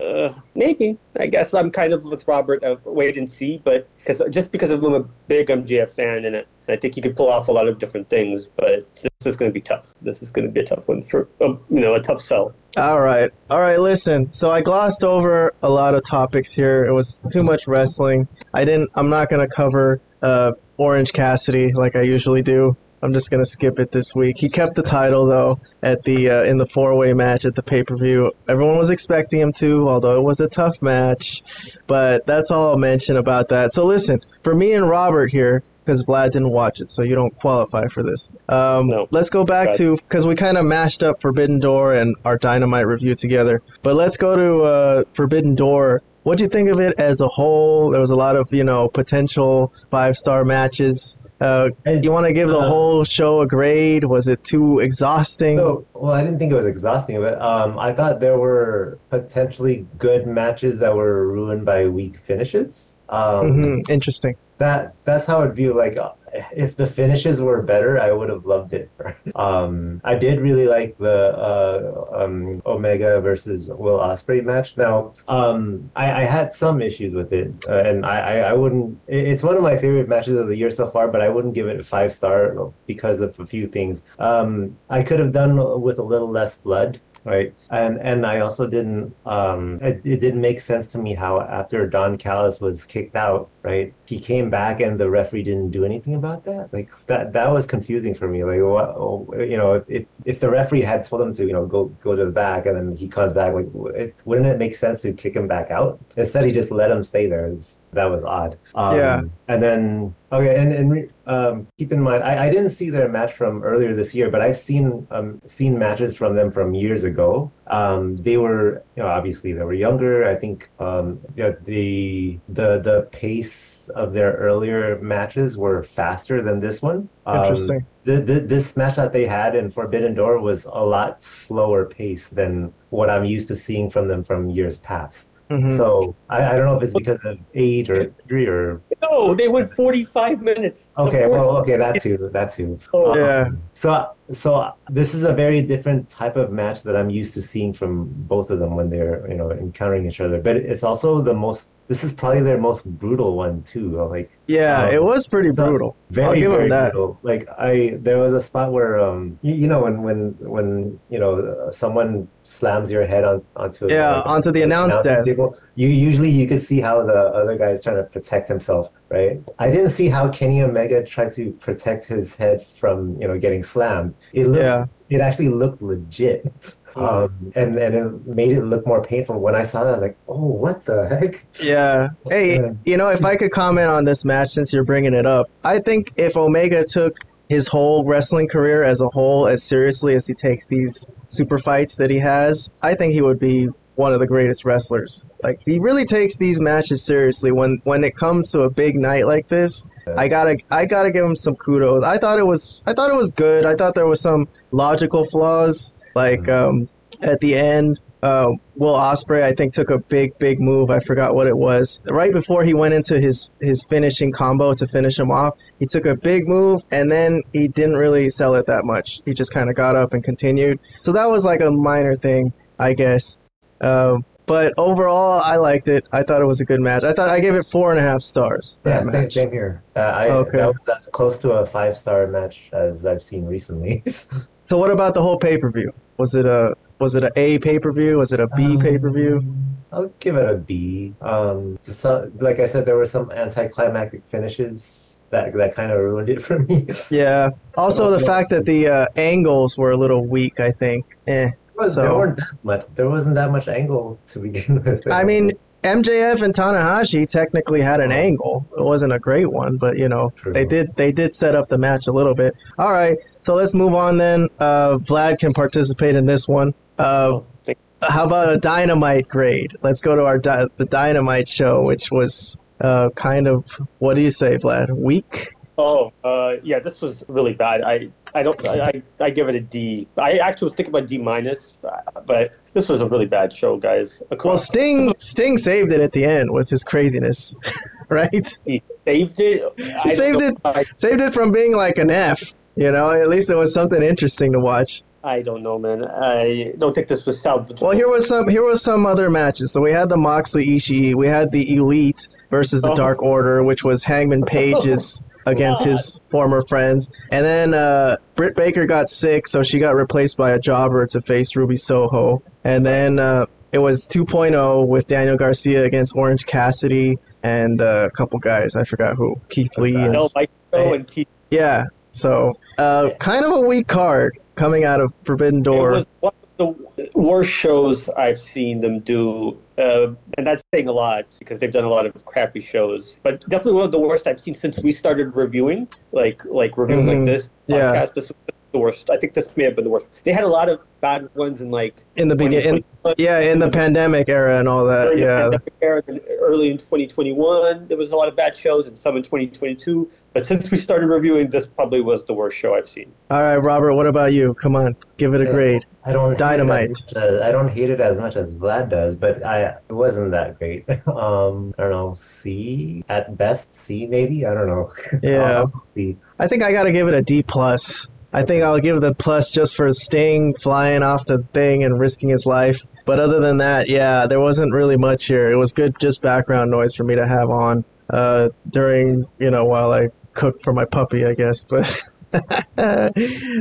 A: uh, maybe. I guess I'm kind of with Robert. of wait and see, but because just because I'm a big MJF fan, and I think you could pull off a lot of different things, but this is going to be tough. This is going to be a tough one for um, you know a tough sell.
B: All right, all right. Listen, so I glossed over a lot of topics here. It was too much wrestling. I didn't. I'm not gonna cover uh, Orange Cassidy like I usually do. I'm just gonna skip it this week. He kept the title though at the uh, in the four way match at the pay per view. Everyone was expecting him to, although it was a tough match. But that's all I'll mention about that. So listen, for me and Robert here, because Vlad didn't watch it, so you don't qualify for this. Um,
A: No.
B: Let's go back
A: Got
B: to because we kind of mashed up Forbidden Door and our Dynamite review together. But let's go to uh, Forbidden Door. What do you think of it as a whole? There was a lot of you know potential five star matches. Uh, you want to give the
C: uh,
B: whole show a grade? Was it too exhausting?
C: So, well, I didn't think it was exhausting, but um, I thought there were potentially good matches that were ruined by weak finishes. Um,
B: hmm Interesting.
C: That that's how it'd be like uh, if the finishes were better, I would have loved it. um, I did really like the uh, um, Omega versus Will Ospreay match. Now, um, I, I had some issues with it, uh, and I, I, I wouldn't. It's one of my favorite matches of the year so far, but I wouldn't give it a five star because of a few things. Um, I could have done with a little less blood right and and i also didn't um it, it didn't make sense to me how after don callis was kicked out right? He came back and the referee didn't do anything about that? Like that that was confusing for me. Like what oh, you know if if the referee had told him to you know go go to the back and then he comes back like it, wouldn't it make sense to kick him back out? Instead he just let him stay there. It's- that was odd. Um,
B: Yeah.
C: and then okay and and um, keep in mind I, I didn't see their match from earlier this year but i've seen um, seen matches from them from years ago um, they were you know obviously they were younger i think um, the the the pace of their earlier matches were faster than this one Um,
B: Interesting.
C: the, the, this match that they had in Forbidden Door was a lot slower pace than what I'm used to seeing from them from years past.
B: Mhm.
C: So I, I don't know if it's because of age or injury or
A: No, they went 45 minutes.
C: Okay, well, okay, that too, that too.
A: Oh,
C: Um,
B: Yeah.
C: So so this is a very different type of match that I'm used to seeing from both of them when they're you know encountering each other. But it's also the most. This is probably their most brutal one too. Like
B: Yeah,
C: um,
B: it was pretty brutal.
C: very very brutal. Like I, there was a spot where um, you, you know when when when you know uh, someone slams your head on onto
B: Yeah,
C: like,
B: onto the announce desk.
C: table, you usually you could see how the other guy is trying to protect himself, right? I didn't see how Kenny Omega tried to protect his head from you know getting slammed. It looked,
B: Yeah.
C: it actually looked legit. Um, and and it made it look more painful. When I saw that, I was like, "Oh, what the heck?"
B: Yeah. Hey,
C: Yeah.
B: you know, if I could comment on this match since you're bringing it up, I think if Omega took his whole wrestling career as a whole as seriously as he takes these super fights that he has, I think he would be one of the greatest wrestlers. Like he really takes these matches seriously when when it comes to a big night like this. I gotta I gotta give him some kudos. I thought it was I thought it was good. I thought there was some logical flaws like um, at the end. Uh, Will Ospreay, I think, took a big, big move. I forgot what it was. Right before he went into his his finishing combo to finish him off, he took a big move, and then he didn't really sell it that much. He just kind of got up and continued. So that was like a minor thing, I guess. Um, but overall, I liked it. I thought it was a good match. I thought I gave it four and a half stars.
C: Yeah, same, same here. Uh, I,
B: Okay.
C: That was as close to a five star match as I've seen recently.
B: So what about the whole pay per view? Was it a was it a A pay per view? Was it a B pay per view?
C: I'll give it a B. Um, so, like I said, there were some anticlimactic finishes. that that kind of ruined it for me.
B: Yeah. Also, the fact that the uh, angles were a little weak. I think. Eh.
C: Was-
B: So-
C: there weren't that much. There wasn't that much angle to begin with.
B: I mean, MJF and Tanahashi technically had an angle. It wasn't a great one, but you know
C: True.
B: they did they did set up the match a little bit. All right, so let's move on then. Uh, Vlad can participate in this one. Uh,
A: Oh,
B: how about a dynamite grade? Let's go to our di- the dynamite show, which was uh, kind of what do you say, Vlad? Weak.
A: Oh, uh, yeah, this was really bad. I, I don't, I, I, give it a D. I actually was thinking about D minus, but this was a really bad show, guys.
B: Well, Sting Sting saved it at the end with his craziness, right?
A: he saved it. I
B: saved it.
A: I,
B: Saved it from being like an F. You know, at least it was something interesting to watch.
A: I don't know, man. I don't think this was salvageable.
B: Well, here was some here was some other matches. So we had the Moxley Ishii, we had the Elite versus the
A: Oh.
B: Dark Order, which was Hangman Page's against his former friends, and then uh, Britt Baker got sick, so she got replaced by a jobber to face Ruby Soho, and then uh, it was 2.0 with Daniel Garcia against Orange Cassidy and uh, a couple guys. I forgot who, Keith Lee. And,
A: No, Mike Joe and Keith.
B: yeah, so uh, kind of a weak card coming out of Forbidden
A: It
B: Door.
A: was one the worst shows I've seen them do, uh, and that's saying a lot because they've done a lot of crappy shows. But definitely one of the worst I've seen since we started reviewing, like like reviewing
B: Mhm.
A: like this
B: Yeah.
A: podcast. This was the worst. I think this may have been the worst. They had a lot of bad ones in like
B: in the beginning, yeah, in the pandemic era and all that. Yeah,
A: era, early in 2021, there was a lot of bad shows, and some in 2022. But since we started reviewing, this probably was the worst show I've seen.
B: All right, Robert. What about you? Come on, give it a
C: Yeah.
B: grade.
C: I don't hate it
B: Dynamite.
C: as much as- I don't hate it as much as Vlad does, but I it wasn't that great. Um, I don't know, C at best, C maybe. I don't know.
B: Yeah.
C: Um, C.
B: I think I gotta give it a D plus. I think I'll give the plus just for Sting flying off the thing and risking his life. But other than that, yeah, there wasn't really much here. It was good, just background noise for me to have on uh, during, you know, while I cook for my puppy, I guess. But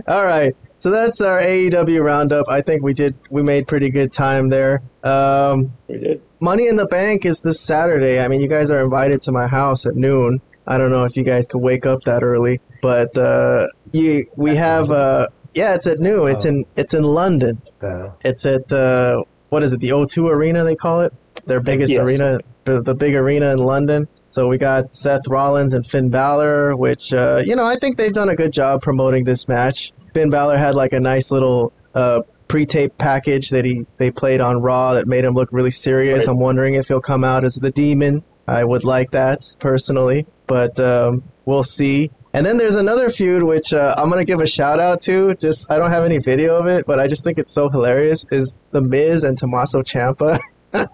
B: all right, so that's our AEW roundup. I think we did, we made pretty good time there. Um,
A: We did.
B: Money in the Bank is this Saturday. I mean, you guys are invited to my house at noon. I don't know if you guys could wake up that early, but uh, you, we have uh, yeah, it's at noon. It's in it's in London. It's at uh, what is it? The O2 Arena they call it. Their biggest
A: Yes.
B: arena, the, the big arena in London. So we got Seth Rollins and Finn Balor, which uh, you know I think they've done a good job promoting this match. Finn Balor had like a nice little uh, pre-tape package that he they played on Raw that made him look really serious.
A: Right.
B: I'm wondering if he'll come out as the Demon. I would like that personally, but um, we'll see. And then there's another feud which uh, I'm gonna give a shout out to. Just I don't have any video of it, but I just think it's so hilarious. Is the Miz and Tommaso Ciampa? I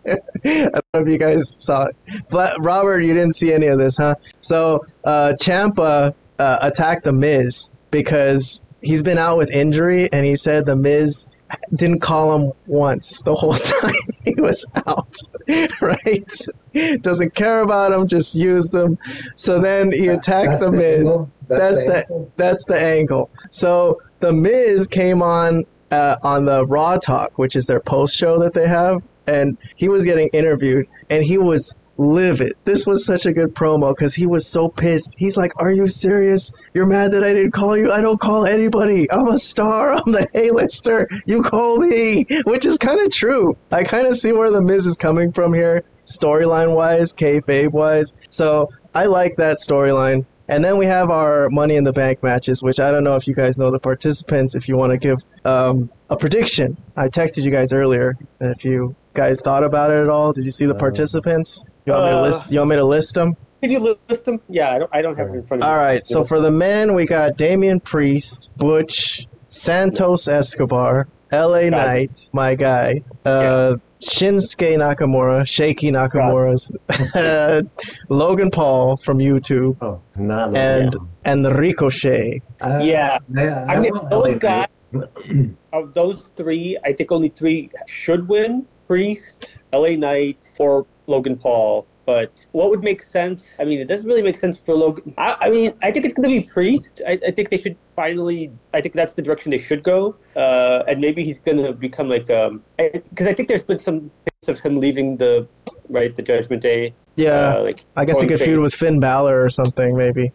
B: don't know if you guys saw it, but Robert, you didn't see any of this, huh? So uh, Ciampa uh, attacked the Miz because he's been out with injury, and he said the Miz didn't call him once the whole time he was out, right? Doesn't care about him, just used him. So then he attacked
C: that's
B: the Miz.
C: angle?
B: That's
C: the
B: the
C: angle?
B: that's the angle. So the Miz came on uh, on the Raw Talk, which is their post show that they have, and he was getting interviewed, and he was livid. This was such a good promo because he was so pissed. He's like, "Are you serious? You're mad that I didn't call you? I don't call anybody. I'm a star. I'm the A-lister. You call me," which is kind of true. I kind of see where the Miz is coming from here, storyline wise, kayfabe wise. So I like that storyline. And then we have our Money in the Bank matches, which I don't know if you guys know the participants. If you want to give um, a prediction, I texted you guys earlier. And if you guys thought about it at all, did you see the
C: Uh,
B: participants? You want me to
A: uh,
B: list? You want me to list them?
A: Can you list them? Yeah, I don't, I don't have it in front of me.
B: All right. So
A: You
B: for the men, we got Damian Priest, Butch, Santos Escobar, L.A.
A: Got.
B: Knight, my guy, uh, Shinsuke Nakamura, Shaky Nakamura's, Logan Paul from YouTube,
C: Oh, not
B: and
C: yeah.
B: and Ricochet.
C: Uh,
A: Yeah.
C: I,
A: I mean,
C: want
A: those
C: LA
A: guys,
C: Knight.
A: of those three, I think only three should win: Priest, LA Knight, or Logan Paul. But what would make sense? I mean, it doesn't really make sense for Logan. I, I mean, I think it's going to be Priest. I, I think they should finally. I think that's the direction they should go. Uh, and maybe he's going to become like um, because I think there's been some things of him leaving the right the Judgment Day
B: Yeah,
A: Uh, like
B: I guess he could feud with Finn Balor or something, maybe.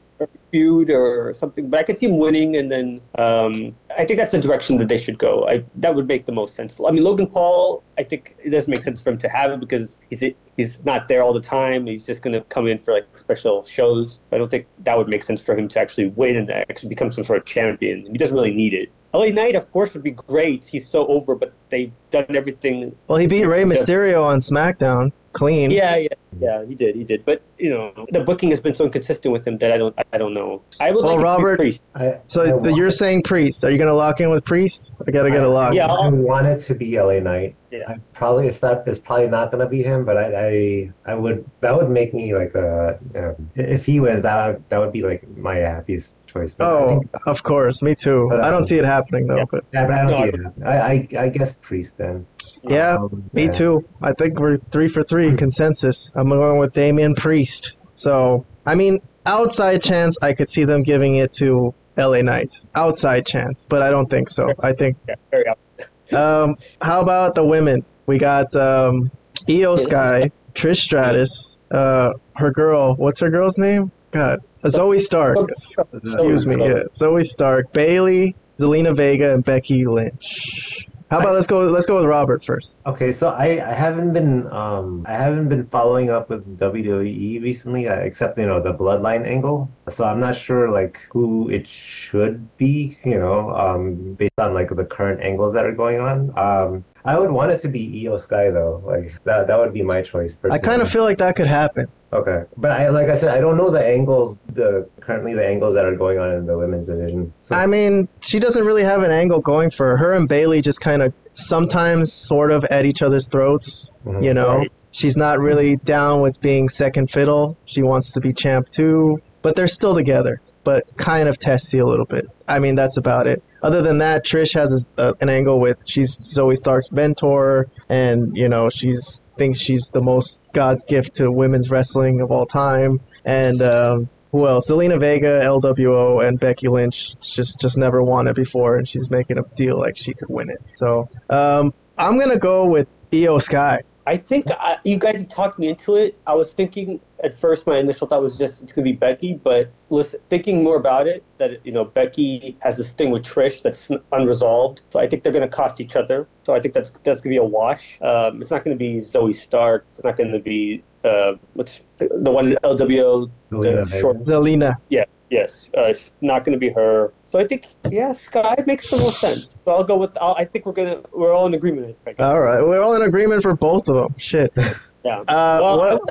A: Feud or something. But I could see him winning, and then um, I think that's the direction that they should go. I that would make the most sense. I mean, Logan Paul, I think it doesn't make sense for him to have it because he's he's not there all the time. He's just going to come in for like special shows. I don't think that would make sense for him to actually win and actually become some sort of champion. He doesn't really need it. LA Knight, of course, would be great. He's so over, but they've done everything.
B: Well, he beat Rey Mysterio on SmackDown clean.
A: Yeah, yeah, yeah. He did, he did. But you know, the booking has been so inconsistent with him that I don't, I don't know. I would
B: Well,
A: like it to be
B: Robert-
A: Priest.
C: I,
B: So
C: I
B: you're saying Priest? Are you gonna lock in with Priest? I gotta get a lock.
A: Yeah,
C: I
A: I'll-
C: want it to be LA Knight.
A: Yeah.
C: I probably it's not it's probably not gonna be him, but I I, I would that would make me like uh um, if he wins that would, that would be like my happiest choice.
B: Oh,
C: think-
B: of course, me too.
C: But,
B: I don't
C: um,
B: see it happening though.
A: Yeah.
B: But
C: yeah, but I don't
A: No,
C: see
A: I-
C: it. I, I I guess Priest then.
B: Yeah,
C: Um,
B: me too. I think we're three for three consensus. I'm going with Damian Priest. So I mean, outside chance, I could see them giving it to LA Knight. Outside chance, but I don't think so. I think.
A: Yeah, very up.
B: Um, how about the women? We got um, Iyo Sky, Trish Stratus, uh, her girl. What's her girl's name? God, Zoey Stark. Excuse me. Yeah, Zoey Stark, Bayley, Zelina Vega, and Becky Lynch. How about let's go? Let's go with Robert first.
C: Okay, so I, I haven't been um I haven't been following up with WWE recently, uh, except you know the Bloodline angle. So I'm not sure like who it should be, you know, um based on like the current angles that are going on. Um, I would want it to be Iyo Sky though, like that that would be my choice
B: I kind of feel like that could happen.
C: Okay, but I like I said I don't know the angles the currently the angles that are going on in the women's division. So
B: I mean, she doesn't really have an angle going for her. Her and Bayley just kind of sometimes sort of at each other's throats.
C: mhm.
B: You know,
A: Right.
B: she's not really down with being second fiddle. She wants to be champ too, but they're still together, but kind of testy a little bit. I mean, that's about it. Other than that, Trish has a, an angle with she's Zoey Stark's mentor, and you know she's thinks she's the most God's gift to women's wrestling of all time. And um, who else? Zelina Vega, LWO, and Becky Lynch just just never won it before, and she's making a deal like she could win it. So um, I'm gonna go with Iyo Sky.
A: I think I, you guys talked me into it. I was thinking at first, my initial thought was just it's gonna be Becky, but listen, thinking more about it, that you know Becky has this thing with Trish that's unresolved. So I think they're gonna cost each other. So I think that's that's gonna be a wash. Um, it's not gonna be Zoey Stark. It's not gonna be uh, what's the, the one LWO,
C: Zelina
A: the short.
B: Zelina. Yeah.
A: Yes, uh, not gonna be her. So I think yeah, Sky makes the most sense. So I'll go with. I'll, I think we're gonna we're all in agreement. I guess.
B: All right, we're all in agreement for both of them. Shit.
A: Yeah.
B: Uh,
A: Well,
B: what?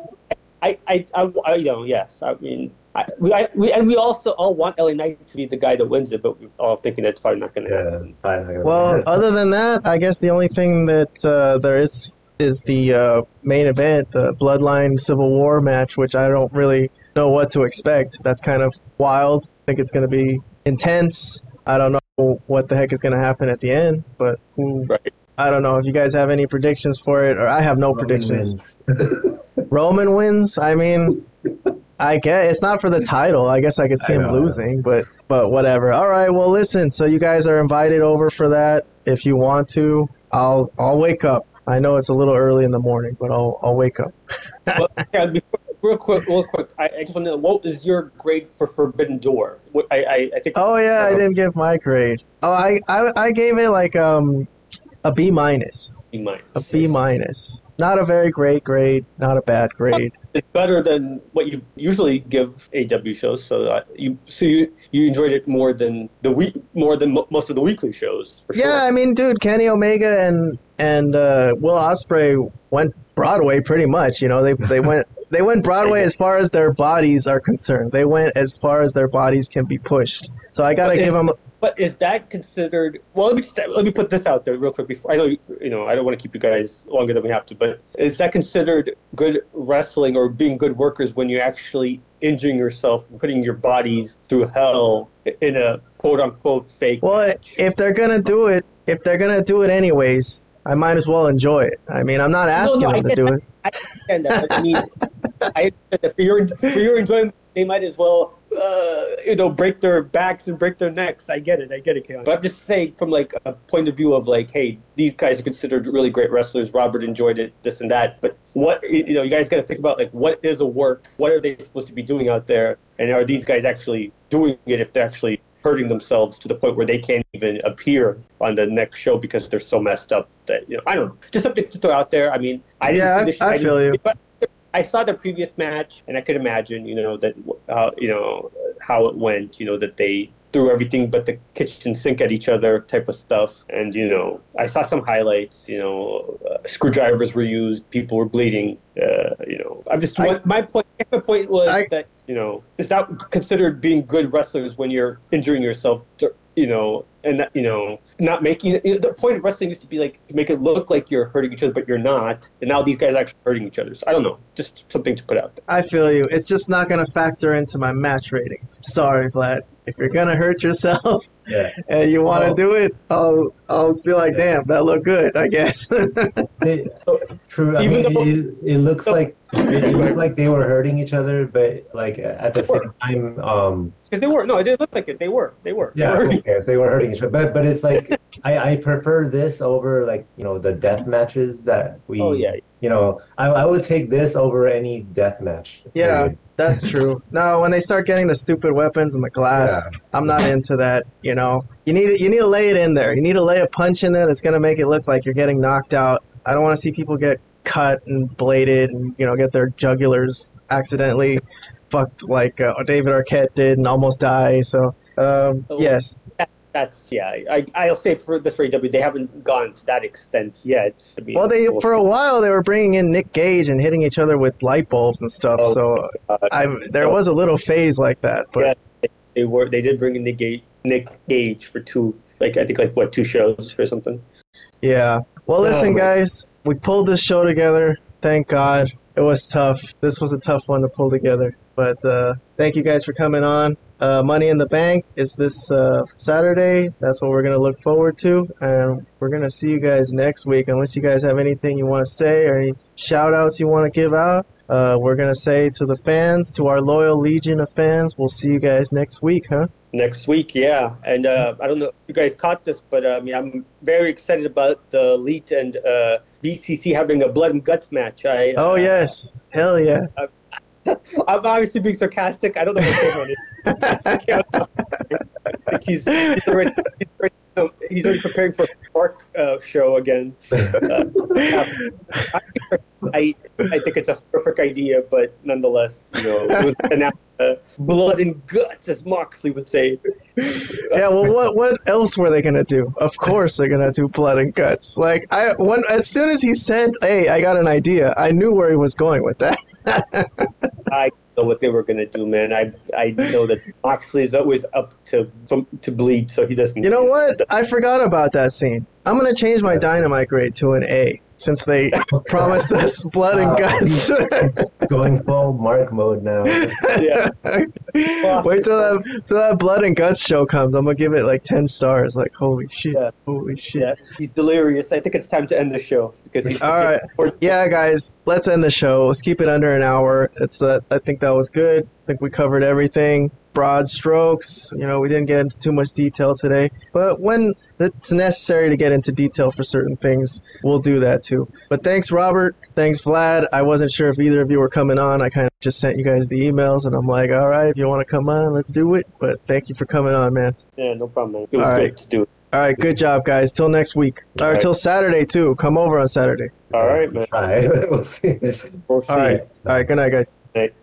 A: I, I, I, I, you know, yes. I mean, I, we, I, we, and we also all want LA Knight to be the guy that wins it, but we're all thinking that's probably not going to
C: Yeah,
A: happen.
C: fine. I'm
B: Well, other than that, I guess the only thing that uh, there is is the uh, main event, the Bloodline Civil War match, which I don't really know what to expect. That's kind of wild. I think it's going to be intense. I don't know what the heck is going to happen at the end, but who,
A: Right.
B: I don't know if you guys have any predictions for it, or I have no
C: Roman
B: predictions.
C: wins.
B: Roman wins. I mean, I guess it's not for the title. I guess I could see
C: I
B: him
C: know.
B: losing, but but whatever. All right. Well, listen. So you guys are invited over for that. If you want to, I'll I'll wake up. I know it's a little early in the morning, but I'll I'll wake up.
A: but, yeah, before, real quick, real quick, I, I just want to know what is your grade for Forbidden Door? What, I, I, I think.
B: Oh yeah, I didn't give my grade. Oh, I I, I gave it like um a B minus.
A: B minus.
B: A B minus. Not a very great grade. Not a bad grade.
A: It's better than what you usually give AW shows. So uh, you, so you, you enjoyed it more than the week, more than mo- most of the weekly shows. For
B: Yeah,
A: sure.
B: I mean, dude, Kenny Omega and and uh, Will Ospreay went Broadway pretty much. You know, they they went they went Broadway as far as their bodies are concerned. They went as far as their bodies can be pushed. So I gotta
A: But
B: give
A: is-
B: them.
A: But is that considered? Well, let me just, let me put this out there real quick. Before I know you, know I don't want to keep you guys longer than we have to, but is that considered good wrestling or being good workers when you're actually injuring yourself, and putting your bodies through hell in a quote unquote fake?
B: Well,
A: match?
B: if they're gonna do it, if they're gonna do it anyways, I might as well enjoy it. I mean, I'm not asking
A: no, I
B: them to do it.
A: I understand that. I mean, I for your for your enjoyment, they might as well, uh, you know, break their backs and break their necks. I get it. I get it. But I'm just saying, from like a point of view of like, hey, these guys are considered really great wrestlers. Robert enjoyed it, this and that. But what you know, you guys got to think about like what is a work? What are they supposed to be doing out there? And are these guys actually doing it if they're actually hurting themselves to the point where they can't even appear on the next show because they're so messed up that you know I don't know. Just something to throw out there. I mean, I didn't
B: Yeah, I-
A: finish,
B: I
A: didn't-
B: feel you.
A: But I saw the previous match, and I could imagine, you know, that uh, you know how it went. You know that they threw everything but the kitchen sink at each other, type of stuff. And you know, I saw some highlights. You know, uh, screwdrivers were used, people were bleeding. Uh, you know, I'm just
B: I-
A: my point. My point was
B: I-
A: that you know is that considered being good wrestlers when you're injuring yourself. To, you know, and you know, not making the point of wrestling used to be like to make it look like you're hurting each other, but you're not. And now these guys are actually hurting each other. So I don't know, just something to put out there.
B: I feel you. It's just not going to factor into my match ratings. Sorry, Vlad. If you're going to hurt yourself
C: Yeah.
B: and you want to
C: Well-
B: do it, I'll I'll feel like,
C: Yeah.
B: damn, that looked good, I guess.
C: It, true. I
A: Even
C: mean,
A: though-
C: it, it looks like it, it looked like they were hurting each other, but like at the
A: They were.
C: same time, um,
A: Because they were no, it didn't look like it. They were, they were. Yeah, They
C: yeah,
A: were hurting.
C: okay, if they were hurting each other, but but it's like I, I prefer this over like you know the death matches that we.
A: Oh yeah,
C: You know, I, I would take this over any death match.
B: Yeah. That's true. No, when they start getting the stupid weapons and the glass, I'm not into that. You know, you need you need to lay it in there. You need to lay a punch in there that's gonna make it look like you're getting knocked out. I don't want to see people get cut and bladed and you know get their jugulars accidentally fucked like uh, David Arquette did and almost die. So um,
A: Oh.
B: yes,
A: that's yeah. I I'll say for this for AW, they haven't gone to that extent yet.
B: Well they
A: we'll
B: for a while they were bringing in Nick Gage and hitting each other with light bulbs and stuff.
A: Oh,
B: so
A: Uh,
B: I there was a little phase like that, but
A: Yeah. they were they did bring in Nick Gage, Nick Gage for two like I think like what two shows or something.
B: Yeah. Well, listen,
C: but-
B: guys, we pulled this show together. Thank God. It was tough. This was a tough one to pull together. But uh, thank you guys for coming on. Uh, Money in the Bank is this uh, Saturday. That's what we're going to look forward to. And we're going to see you guys next week. Unless you guys have anything you want to say or any shout outs you want to give out, uh, we're going to say to the fans, to our loyal legion of fans, we'll see you guys next week, huh?
A: Next week, yeah, and uh, I don't know if you guys caught this, but uh, I mean I'm very excited about the Elite and uh, BCC having a blood and guts match. I
B: Oh,
A: uh,
B: yes. Hell yeah.
A: I'm obviously being sarcastic. I don't know what his name is. I can't- I think he's, he's, already, he's, already, um, he's already preparing for a Park uh, show again. Uh, I, I think it's a perfect idea, but nonetheless, you know, it was announced, uh, blood and guts, as Moxley would say.
B: yeah, well, what what else were they gonna do? Of course, they're gonna do blood and guts. Like I, when as soon as he said, "Hey, I got an idea," I knew where he was going with that.
A: I know what they were gonna do, man. I I know that Moxley is always up to to bleed, so he doesn't.
B: You know what? I forgot about that scene. I'm gonna change my dynamite grade to an A since they promised us blood and guts.
C: Going full Mark mode now.
A: Yeah.
B: Wait till that till that blood and guts show comes. I'm gonna give it like ten stars. Like holy shit,
A: Yeah.
B: holy shit.
A: Yeah, he's delirious. I think it's time to end the show because he's
B: All right. Yeah, guys, let's end the show. Let's keep it under an hour. It's uh, I think that was good. I think we covered everything. Broad strokes. You know, we didn't get into too much detail today, but when it's necessary to get into detail for certain things, we'll do that too. But thanks, Robert. Thanks, Vlad. I wasn't sure if either of you were coming on. I kind of just sent you guys the emails, and I'm like, all right, if you want to come on, let's do it. But thank you for coming on, man.
A: Yeah, no problem, man. It was
B: All
A: good
B: right.
A: to do it.
B: All right, good job, guys. Till next week, or
A: All right.
B: till Saturday too. Come over on Saturday.
A: All right, man.
C: All right, we'll see.
A: We'll see.
B: All right, all right. Good night, guys.
A: Right.